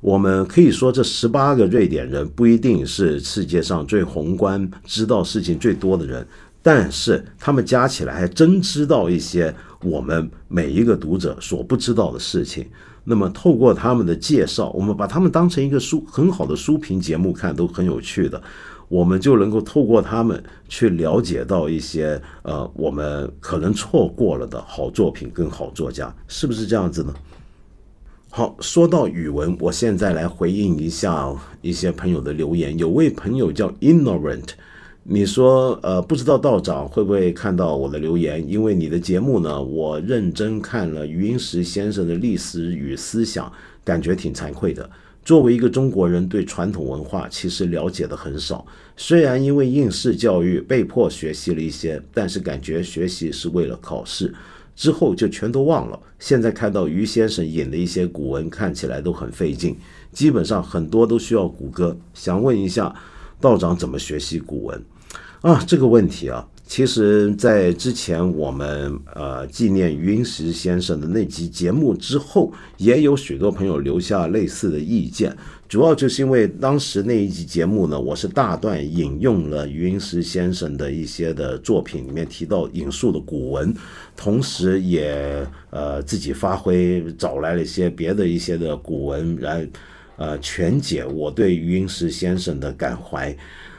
我们可以说，这十八个瑞典人不一定是世界上最宏观、知道事情最多的人，但是他们加起来还真知道一些我们每一个读者所不知道的事情。那么，透过他们的介绍，我们把他们当成一个书很好的书评节目看，都很有趣的。我们就能够透过他们去了解到一些呃，我们可能错过了的好作品跟好作家，是不是这样子呢？好，说到语文，我现在来回应一下一些朋友的留言。有位朋友叫 Ignorant，你说呃，不知道道长会不会看到我的留言？因为你的节目呢，我认真看了余英时先生的历史与思想，感觉挺惭愧的。作为一个中国人，对传统文化其实了解的很少。虽然因为应试教育被迫学习了一些，但是感觉学习是为了考试，之后就全都忘了。现在看到于先生引的一些古文，看起来都很费劲。基本上很多都需要谷歌。想问一下道长怎么学习古文啊？这个问题啊。其实，在之前我们呃纪念余英时先生的那集节目之后，也有许多朋友留下类似的意见。主要就是因为当时那一集节目呢，我是大段引用了余英时先生的一些的作品里面提到引述的古文，同时也呃自己发挥找来了一些别的一些的古文来呃全解我对余英时先生的感怀。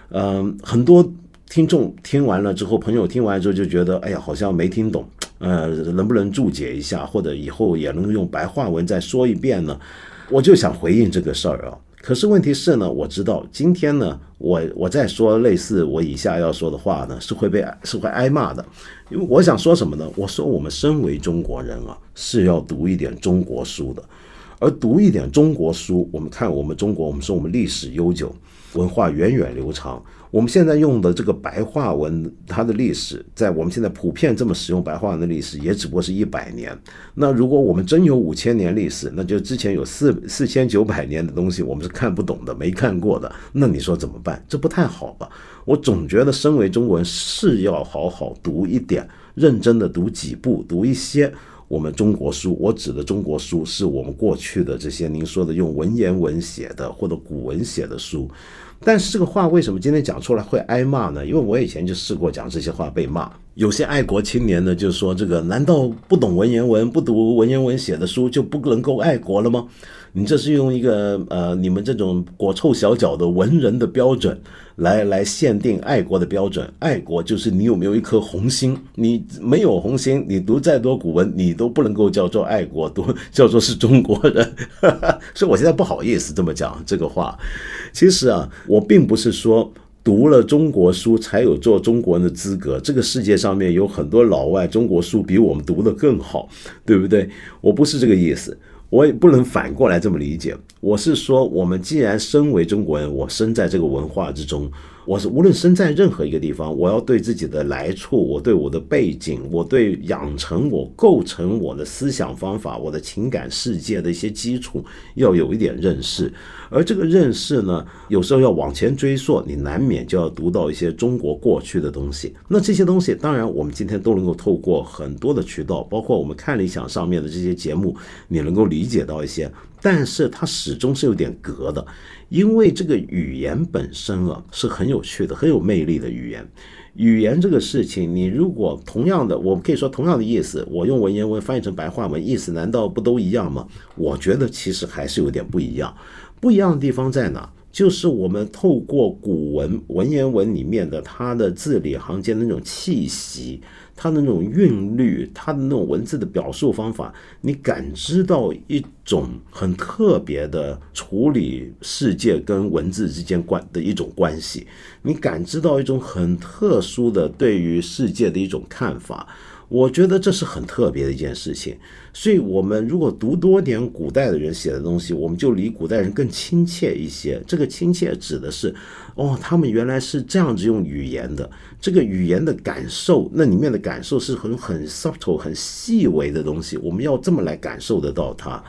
嗯，很多。听众听完了之后，朋友听完之后就觉得，哎呀，好像没听懂，呃，能不能注解一下，或者以后也能用白话文再说一遍呢？我就想回应这个事儿啊。可是问题是呢，我知道今天呢，我我再说类似我以下要说的话呢，是会被是会挨骂的。因为我想说什么呢？我说我们身为中国人啊，是要读一点中国书的，而读一点中国书，我们看我们中国，我们说我们历史悠久，文化源远流长。我们现在用的这个白话文，它的历史，在我们现在普遍这么使用白话文的历史，也只不过是一百年。那如果我们真有五千年历史，那就之前有四四千九百年的东西，我们是看不懂的，没看过的。那你说怎么办？这不太好吧？我总觉得，身为中国人，是要好好读一点，认真的读几部，读一些我们中国书。我指的中国书，是我们过去的这些您说的用文言文写的或者古文写的书。但是这个话为什么今天讲出来会挨骂呢？因为我以前就试过讲这些话被骂。有些爱国青年呢就说：“这个难道不懂文言文、不读文言文写的书就不能够爱国了吗？”你这是用一个呃，你们这种裹臭小脚的文人的标准来来限定爱国的标准。爱国就是你有没有一颗红心，你没有红心，你读再多古文，你都不能够叫做爱国，读 叫做是中国人。所以我现在不好意思这么讲这个话。其实啊，我并不是说读了中国书才有做中国人的资格。这个世界上面有很多老外中国书比我们读的更好，对不对？我不是这个意思。我也不能反过来这么理解。我是说，我们既然身为中国人，我生在这个文化之中，我是无论身在任何一个地方，我要对自己的来处，我对我的背景，我对养成我构成我的思想方法，我的情感世界的一些基础，要有一点认识。而这个认识呢，有时候要往前追溯，你难免就要读到一些中国过去的东西。那这些东西，当然我们今天都能够透过很多的渠道，包括我们看理想上面的这些节目，你能够理解到一些。但是它始终是有点隔的，因为这个语言本身啊是很有趣的、很有魅力的语言。语言这个事情，你如果同样的，我们可以说同样的意思，我用文言文翻译成白话文，意思难道不都一样吗？我觉得其实还是有点不一样。不一样的地方在哪？就是我们透过古文文言文里面的它的字里行间的那种气息，它的那种韵律，它的那种文字的表述方法，你感知到一种很特别的处理世界跟文字之间关的一种关系，你感知到一种很特殊的对于世界的一种看法。我觉得这是很特别的一件事情，所以，我们如果读多点古代的人写的东西，我们就离古代人更亲切一些。这个亲切指的是，哦，他们原来是这样子用语言的，这个语言的感受，那里面的感受是很很 subtle、很细微的东西，我们要这么来感受得到它。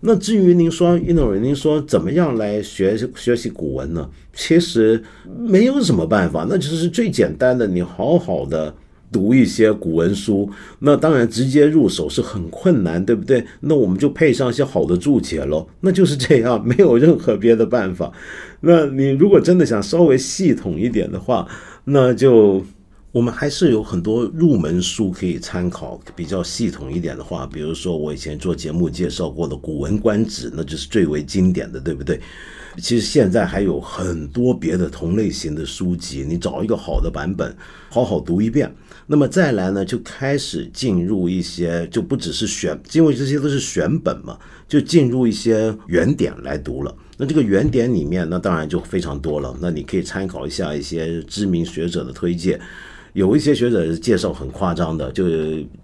那至于您说，一种人您说怎么样来学学习古文呢？其实没有什么办法，那就是最简单的，你好好的。读一些古文书，那当然直接入手是很困难，对不对？那我们就配上一些好的注解喽，那就是这样，没有任何别的办法。那你如果真的想稍微系统一点的话，那就我们还是有很多入门书可以参考。比较系统一点的话，比如说我以前做节目介绍过的《古文观止》，那就是最为经典的，对不对？其实现在还有很多别的同类型的书籍，你找一个好的版本，好好读一遍。那么再来呢，就开始进入一些，就不只是选，因为这些都是选本嘛，就进入一些原点来读了。那这个原点里面，那当然就非常多了。那你可以参考一下一些知名学者的推荐。有一些学者介绍很夸张的，就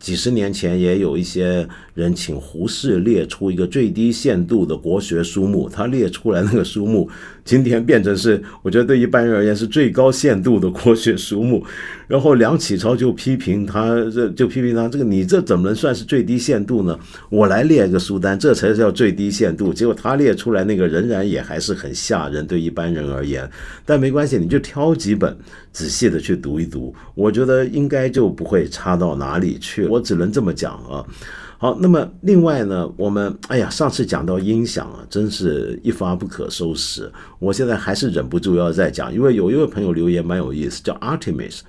几十年前也有一些人请胡适列出一个最低限度的国学书目，他列出来那个书目今天变成是，我觉得对一般人而言是最高限度的国学书目。然后梁启超就批评他，这就批评他这个你这怎么能算是最低限度呢？我来列一个书单，这才是叫最低限度。结果他列出来那个仍然也还是很吓人，对一般人而言。但没关系，你就挑几本仔细的去读一读，我觉得应该就不会差到哪里去。我只能这么讲啊。好，那么另外呢，我们哎呀，上次讲到音响啊，真是一发不可收拾。我现在还是忍不住要再讲，因为有一位朋友留言蛮有意思，叫 Artemis。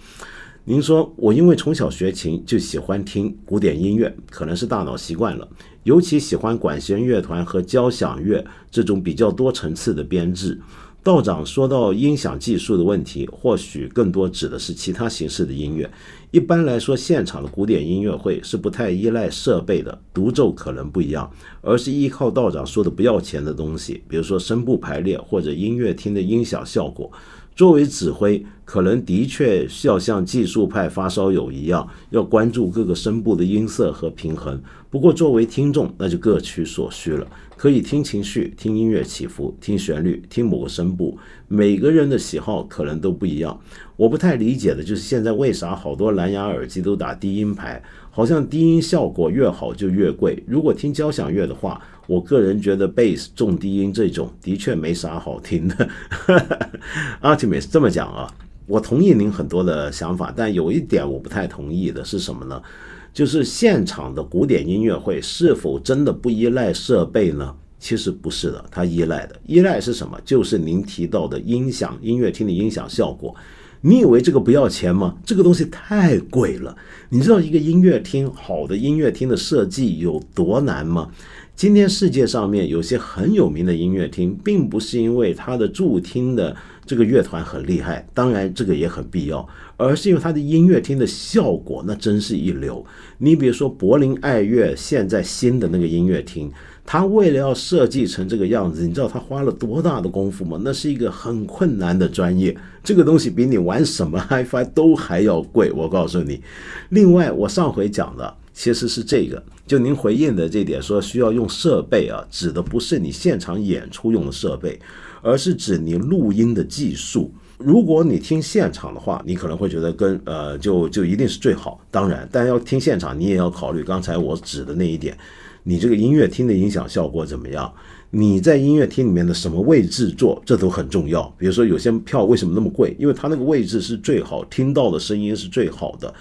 您说我因为从小学琴就喜欢听古典音乐，可能是大脑习惯了，尤其喜欢管弦乐团和交响乐这种比较多层次的编制。道长说到音响技术的问题，或许更多指的是其他形式的音乐。一般来说，现场的古典音乐会是不太依赖设备的，独奏可能不一样，而是依靠道长说的不要钱的东西，比如说声部排列或者音乐厅的音响效果。作为指挥，可能的确需要像技术派发烧友一样，要关注各个声部的音色和平衡。不过，作为听众，那就各取所需了。可以听情绪，听音乐起伏，听旋律，听某个声部。每个人的喜好可能都不一样。我不太理解的就是现在为啥好多蓝牙耳机都打低音牌，好像低音效果越好就越贵。如果听交响乐的话，我个人觉得贝斯重低音这种的确没啥好听的。Artemis 这么讲啊，我同意您很多的想法，但有一点我不太同意的是什么呢？就是现场的古典音乐会是否真的不依赖设备呢？其实不是的，它依赖的依赖是什么？就是您提到的音响音乐厅的音响效果。你以为这个不要钱吗？这个东西太贵了。你知道一个音乐厅好的音乐厅的设计有多难吗？今天世界上面有些很有名的音乐厅，并不是因为它的助听的这个乐团很厉害，当然这个也很必要，而是因为它的音乐厅的效果那真是一流。你比如说柏林爱乐现在新的那个音乐厅，它为了要设计成这个样子，你知道它花了多大的功夫吗？那是一个很困难的专业，这个东西比你玩什么 HiFi 都还要贵，我告诉你。另外，我上回讲的。其实是这个，就您回应的这点说需要用设备啊，指的不是你现场演出用的设备，而是指你录音的技术。如果你听现场的话，你可能会觉得跟呃就就一定是最好。当然，但要听现场，你也要考虑刚才我指的那一点，你这个音乐厅的音响效果怎么样？你在音乐厅里面的什么位置坐，这都很重要。比如说有些票为什么那么贵？因为它那个位置是最好听到的声音是最好的。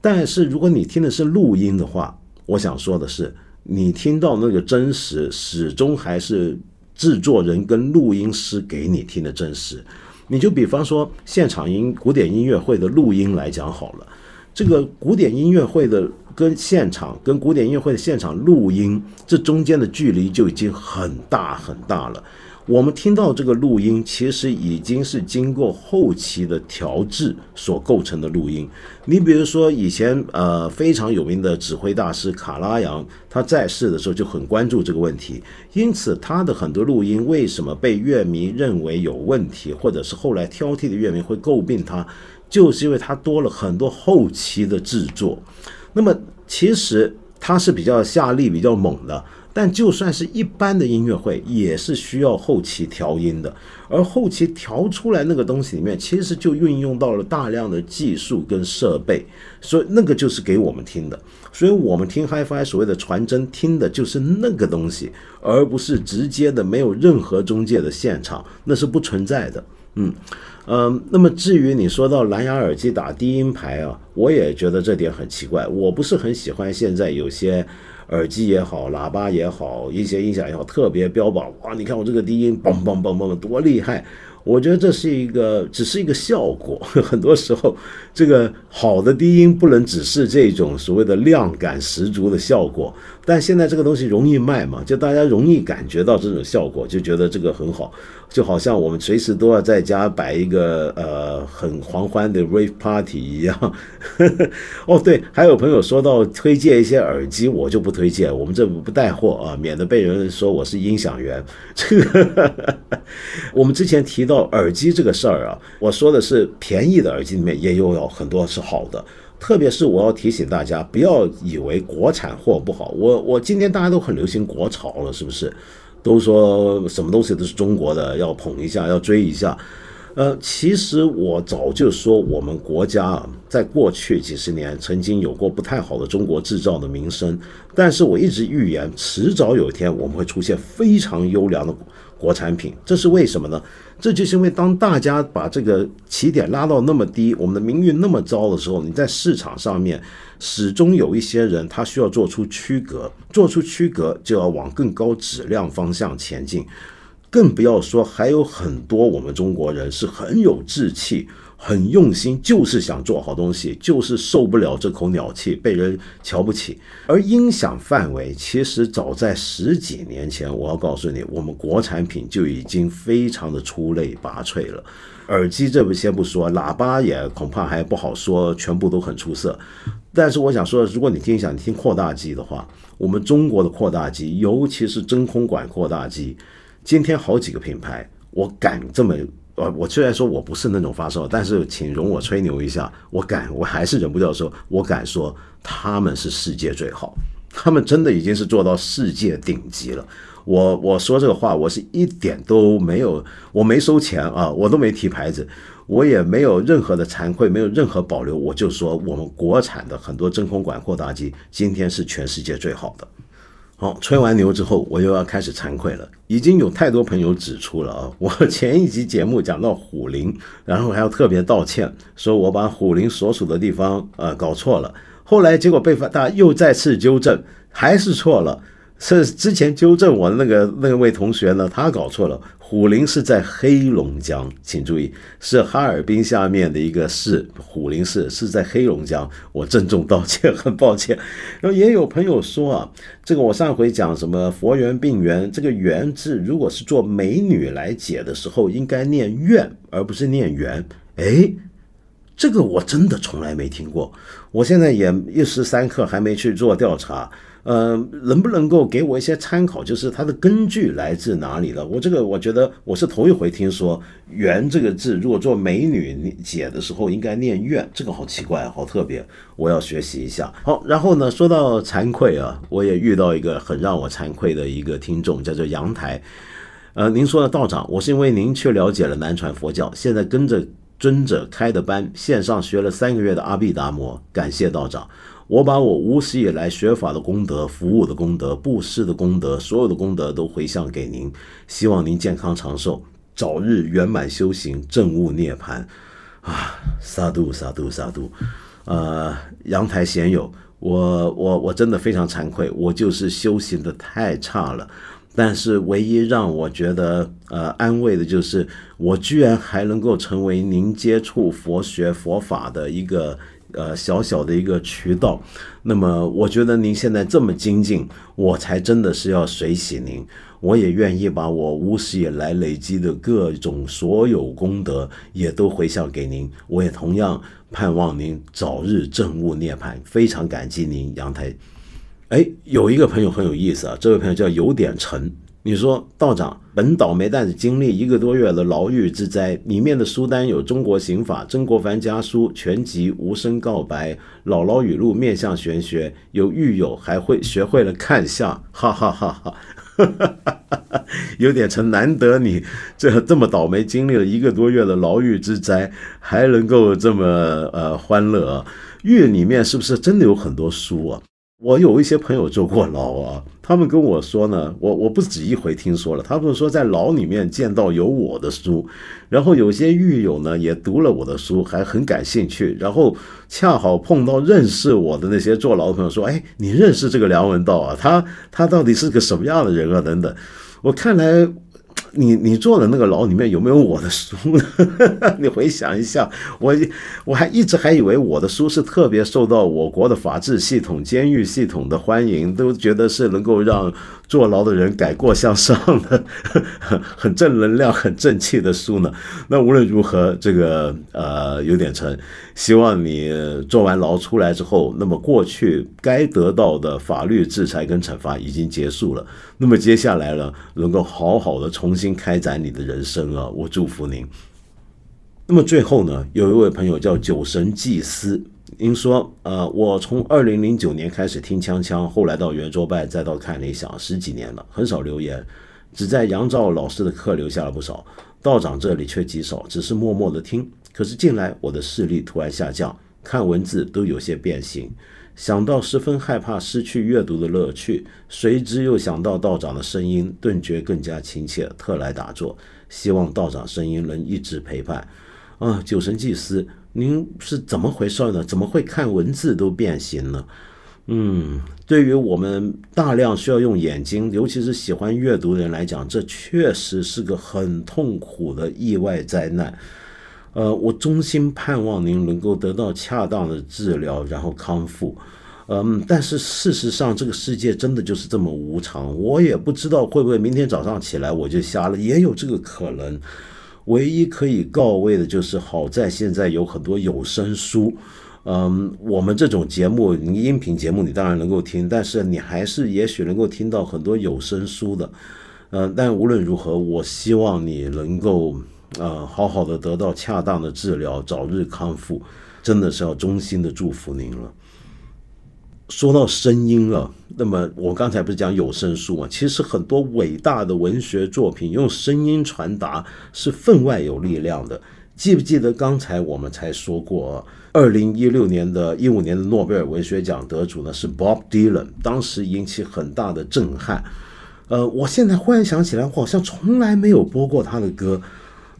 但是如果你听的是录音的话，我想说的是，你听到那个真实，始终还是制作人跟录音师给你听的真实。你就比方说现场音古典音乐会的录音来讲好了，这个古典音乐会的跟现场跟古典音乐会的现场录音，这中间的距离就已经很大很大了。我们听到这个录音，其实已经是经过后期的调制所构成的录音。你比如说，以前呃非常有名的指挥大师卡拉扬，他在世的时候就很关注这个问题，因此他的很多录音为什么被乐迷认为有问题，或者是后来挑剔的乐迷会诟病他，就是因为他多了很多后期的制作。那么其实他是比较下力、比较猛的。但就算是一般的音乐会，也是需要后期调音的，而后期调出来那个东西里面，其实就运用到了大量的技术跟设备，所以那个就是给我们听的，所以我们听 HiFi 所谓的传真，听的就是那个东西，而不是直接的没有任何中介的现场，那是不存在的。嗯，呃，那么至于你说到蓝牙耳机打低音排啊，我也觉得这点很奇怪，我不是很喜欢现在有些。耳机也好，喇叭也好，一些音响也好，特别标榜哇！你看我这个低音，嘣嘣嘣嘣多厉害！我觉得这是一个，只是一个效果。很多时候，这个好的低音不能只是这种所谓的量感十足的效果。但现在这个东西容易卖嘛，就大家容易感觉到这种效果，就觉得这个很好。就好像我们随时都要在家摆一个呃很狂欢的 rave party 一样。哦，对，还有朋友说到推荐一些耳机，我就不推荐，我们这不带货啊，免得被人说我是音响员。这 个我们之前提到耳机这个事儿啊，我说的是便宜的耳机里面也有有很多是好的，特别是我要提醒大家，不要以为国产货不好。我我今天大家都很流行国潮了，是不是？都说什么东西都是中国的，要捧一下，要追一下。呃，其实我早就说，我们国家啊，在过去几十年曾经有过不太好的中国制造的名声，但是我一直预言，迟早有一天我们会出现非常优良的国产品。这是为什么呢？这就是因为当大家把这个起点拉到那么低，我们的名誉那么糟的时候，你在市场上面始终有一些人，他需要做出区隔，做出区隔就要往更高质量方向前进。更不要说，还有很多我们中国人是很有志气、很用心，就是想做好东西，就是受不了这口鸟气，被人瞧不起。而音响范围，其实早在十几年前，我要告诉你，我们国产品就已经非常的出类拔萃了。耳机这不先不说，喇叭也恐怕还不好说，全部都很出色。但是我想说，如果你听想听扩大机的话，我们中国的扩大机，尤其是真空管扩大机。今天好几个品牌，我敢这么，呃，我虽然说我不是那种发烧，但是请容我吹牛一下，我敢，我还是忍不掉说，我敢说他们是世界最好，他们真的已经是做到世界顶级了。我我说这个话，我是一点都没有，我没收钱啊，我都没提牌子，我也没有任何的惭愧，没有任何保留，我就说我们国产的很多真空管扩大机，今天是全世界最好的。好，吹完牛之后，我又要开始惭愧了。已经有太多朋友指出了啊，我 前一集节目讲到虎林，然后还要特别道歉，说我把虎林所属的地方呃搞错了。后来结果被大家又再次纠正，还是错了。是之前纠正我的那个那位同学呢，他搞错了。虎林是在黑龙江，请注意，是哈尔滨下面的一个市。虎林市是在黑龙江，我郑重道歉，很抱歉。然后也有朋友说啊，这个我上回讲什么佛缘病缘，这个缘字如果是做美女来解的时候，应该念愿而不是念缘。哎，这个我真的从来没听过，我现在也一时三刻还没去做调查。呃，能不能够给我一些参考？就是它的根据来自哪里了？我这个我觉得我是头一回听说“缘”这个字，如果做美女解的时候应该念“愿”，这个好奇怪，好特别，我要学习一下。好，然后呢，说到惭愧啊，我也遇到一个很让我惭愧的一个听众，叫做阳台。呃，您说的道长，我是因为您去了解了南传佛教，现在跟着尊者开的班，线上学了三个月的阿毗达摩，感谢道长。我把我无始以来学法的功德、服务的功德、布施的功德，所有的功德都回向给您，希望您健康长寿，早日圆满修行，证悟涅槃。啊，萨度萨度萨度，呃，阳台贤友，我我我真的非常惭愧，我就是修行的太差了。但是唯一让我觉得呃安慰的就是，我居然还能够成为您接触佛学佛法的一个。呃，小小的一个渠道，那么我觉得您现在这么精进，我才真的是要随喜您。我也愿意把我无始以来累积的各种所有功德，也都回向给您。我也同样盼望您早日证悟涅槃，非常感激您，阳台。哎，有一个朋友很有意思啊，这位朋友叫有点沉。你说道长，本倒霉蛋子经历一个多月的牢狱之灾，里面的书单有《中国刑法》《曾国藩家书》全集《无声告白》《姥姥语录》《面相玄学》，有狱友还会学会了看相，哈哈哈哈！有点成，难得你这这么倒霉，经历了一个多月的牢狱之灾，还能够这么呃欢乐啊。狱里面是不是真的有很多书啊？我有一些朋友坐过牢啊，他们跟我说呢，我我不止一回听说了，他们说在牢里面见到有我的书，然后有些狱友呢也读了我的书，还很感兴趣，然后恰好碰到认识我的那些坐牢的朋友说，哎，你认识这个梁文道啊？他他到底是个什么样的人啊？等等，我看来。你你坐的那个牢里面有没有我的书呢？你回想一下，我我还一直还以为我的书是特别受到我国的法制系统、监狱系统的欢迎，都觉得是能够让。坐牢的人改过向上的，很正能量、很正气的书呢。那无论如何，这个呃有点沉。希望你坐完牢出来之后，那么过去该得到的法律制裁跟惩罚已经结束了。那么接下来呢，能够好好的重新开展你的人生啊！我祝福您。那么最后呢，有一位朋友叫酒神祭司。您说，呃，我从二零零九年开始听锵锵，后来到圆桌拜，再到看理想，十几年了，很少留言。只在杨照老师的课留下了不少，道长这里却极少，只是默默的听。可是近来我的视力突然下降，看文字都有些变形。想到十分害怕失去阅读的乐趣，随之又想到道长的声音，顿觉更加亲切，特来打坐，希望道长声音能一直陪伴。啊，酒神祭司，您是怎么回事呢？怎么会看文字都变形呢？嗯，对于我们大量需要用眼睛，尤其是喜欢阅读的人来讲，这确实是个很痛苦的意外灾难。呃，我衷心盼望您能够得到恰当的治疗，然后康复。嗯，但是事实上，这个世界真的就是这么无常。我也不知道会不会明天早上起来我就瞎了，也有这个可能。唯一可以告慰的就是，好在现在有很多有声书。嗯，我们这种节目，你音频节目你当然能够听，但是你还是也许能够听到很多有声书的。嗯，但无论如何，我希望你能够。呃，好好的得到恰当的治疗，早日康复，真的是要衷心的祝福您了。说到声音了，那么我刚才不是讲有声书吗？其实很多伟大的文学作品用声音传达是分外有力量的。记不记得刚才我们才说过，二零一六年的一五年的诺贝尔文学奖得主呢是 Bob Dylan，当时引起很大的震撼。呃，我现在忽然想起来，我好像从来没有播过他的歌。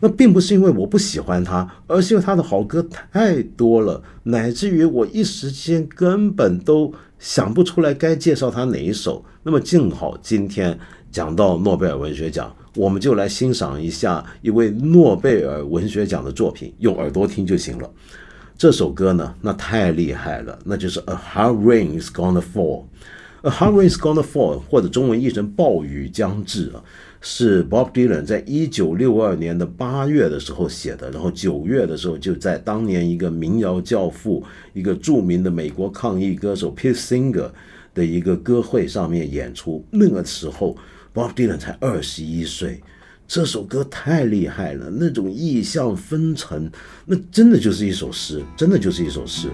那并不是因为我不喜欢他，而是因为他的好歌太多了，乃至于我一时间根本都想不出来该介绍他哪一首。那么正好今天讲到诺贝尔文学奖，我们就来欣赏一下一位诺贝尔文学奖的作品，用耳朵听就行了。这首歌呢，那太厉害了，那就是 A Hard Rain Is Gonna Fall。A Hard Rain Is Gonna Fall，或者中文译成暴雨将至啊。是 Bob Dylan 在一九六二年的八月的时候写的，然后九月的时候就在当年一个民谣教父、一个著名的美国抗议歌手 Pete Singer 的一个歌会上面演出。那个时候 Bob Dylan 才二十一岁，这首歌太厉害了，那种意象纷呈，那真的就是一首诗，真的就是一首诗。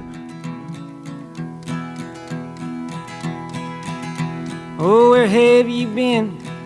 Oh, where have you been?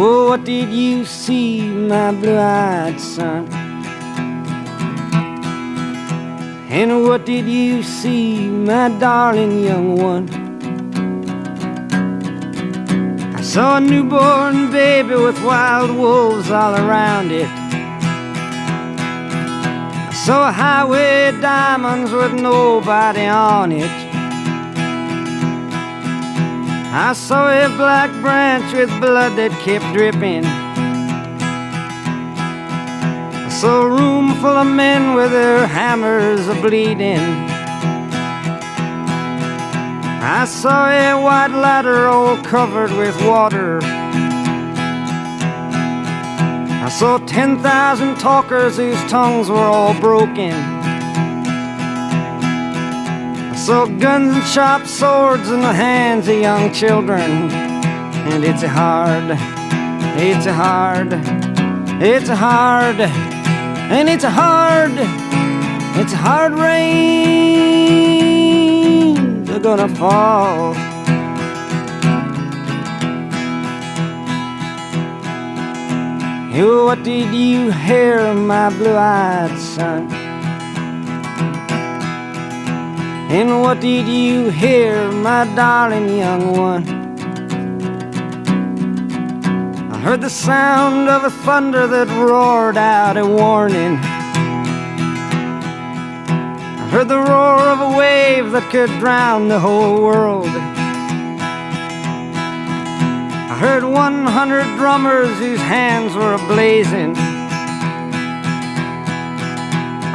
Oh, what did you see, my blue eyed son? And what did you see, my darling young one? I saw a newborn baby with wild wolves all around it. I saw highway diamonds with nobody on it. I saw a black branch with blood that kept dripping. I saw a room full of men with their hammers a bleeding. I saw a white ladder all covered with water. I saw 10,000 talkers whose tongues were all broken saw guns and sharp swords in the hands of young children. And it's a hard, it's a hard, it's a hard, and it's a hard, it's a hard rain. They're gonna fall. what did you hear, my blue-eyed son? And what did you hear, my darling young one? I heard the sound of a thunder that roared out a warning. I heard the roar of a wave that could drown the whole world. I heard 100 drummers whose hands were ablazing.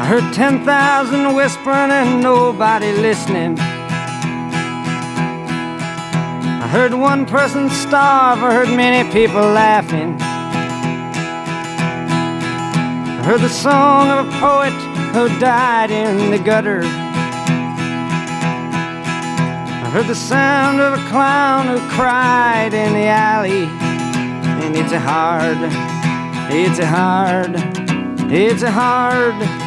I heard 10,000 whispering and nobody listening. I heard one person starve, I heard many people laughing. I heard the song of a poet who died in the gutter. I heard the sound of a clown who cried in the alley. And it's a hard, it's a hard, it's a hard,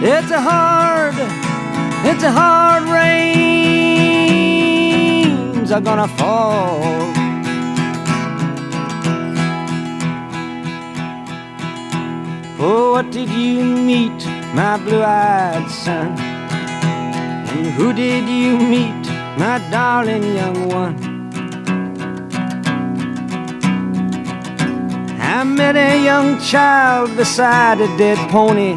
it's a hard, it's a hard rains are gonna fall. Oh, what did you meet, my blue-eyed son? And who did you meet, my darling young one? I met a young child beside a dead pony.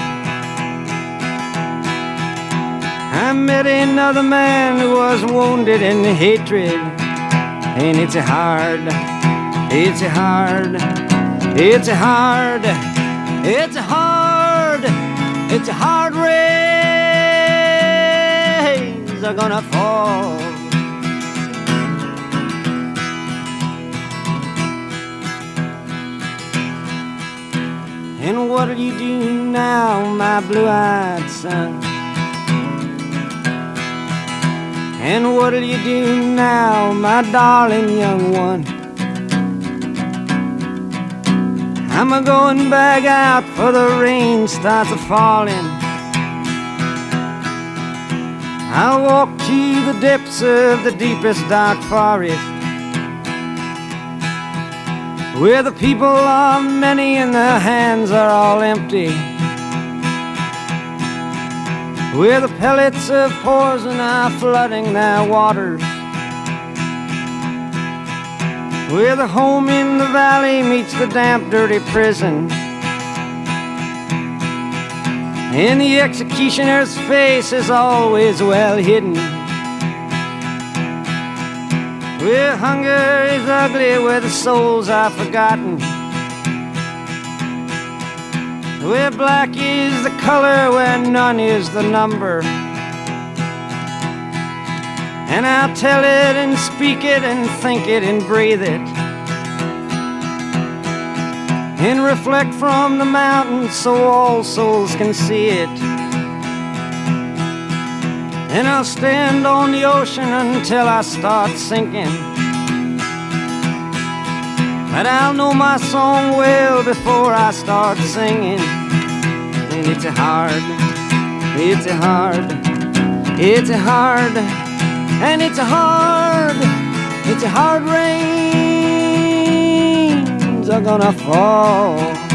I met another man who was wounded in hatred. And it's hard, it's hard, it's hard, it's hard, it's a hard rains are gonna fall. And what'll you do now, my blue-eyed son? And what'll you do now, my darling young one? I'm a going back out for the rain starts a falling. I'll walk to the depths of the deepest dark forest. Where the people are many and their hands are all empty. Where the pellets of poison are flooding their waters. Where the home in the valley meets the damp, dirty prison. And the executioner's face is always well hidden. Where hunger is ugly, where the souls are forgotten. Where black is the color, where none is the number. And I'll tell it and speak it and think it and breathe it. And reflect from the mountains so all souls can see it. And I'll stand on the ocean until I start sinking. But I'll know my song well before I start singing. And it's a hard, it's a hard, it's a hard, and it's a hard, it's a hard rains are gonna fall.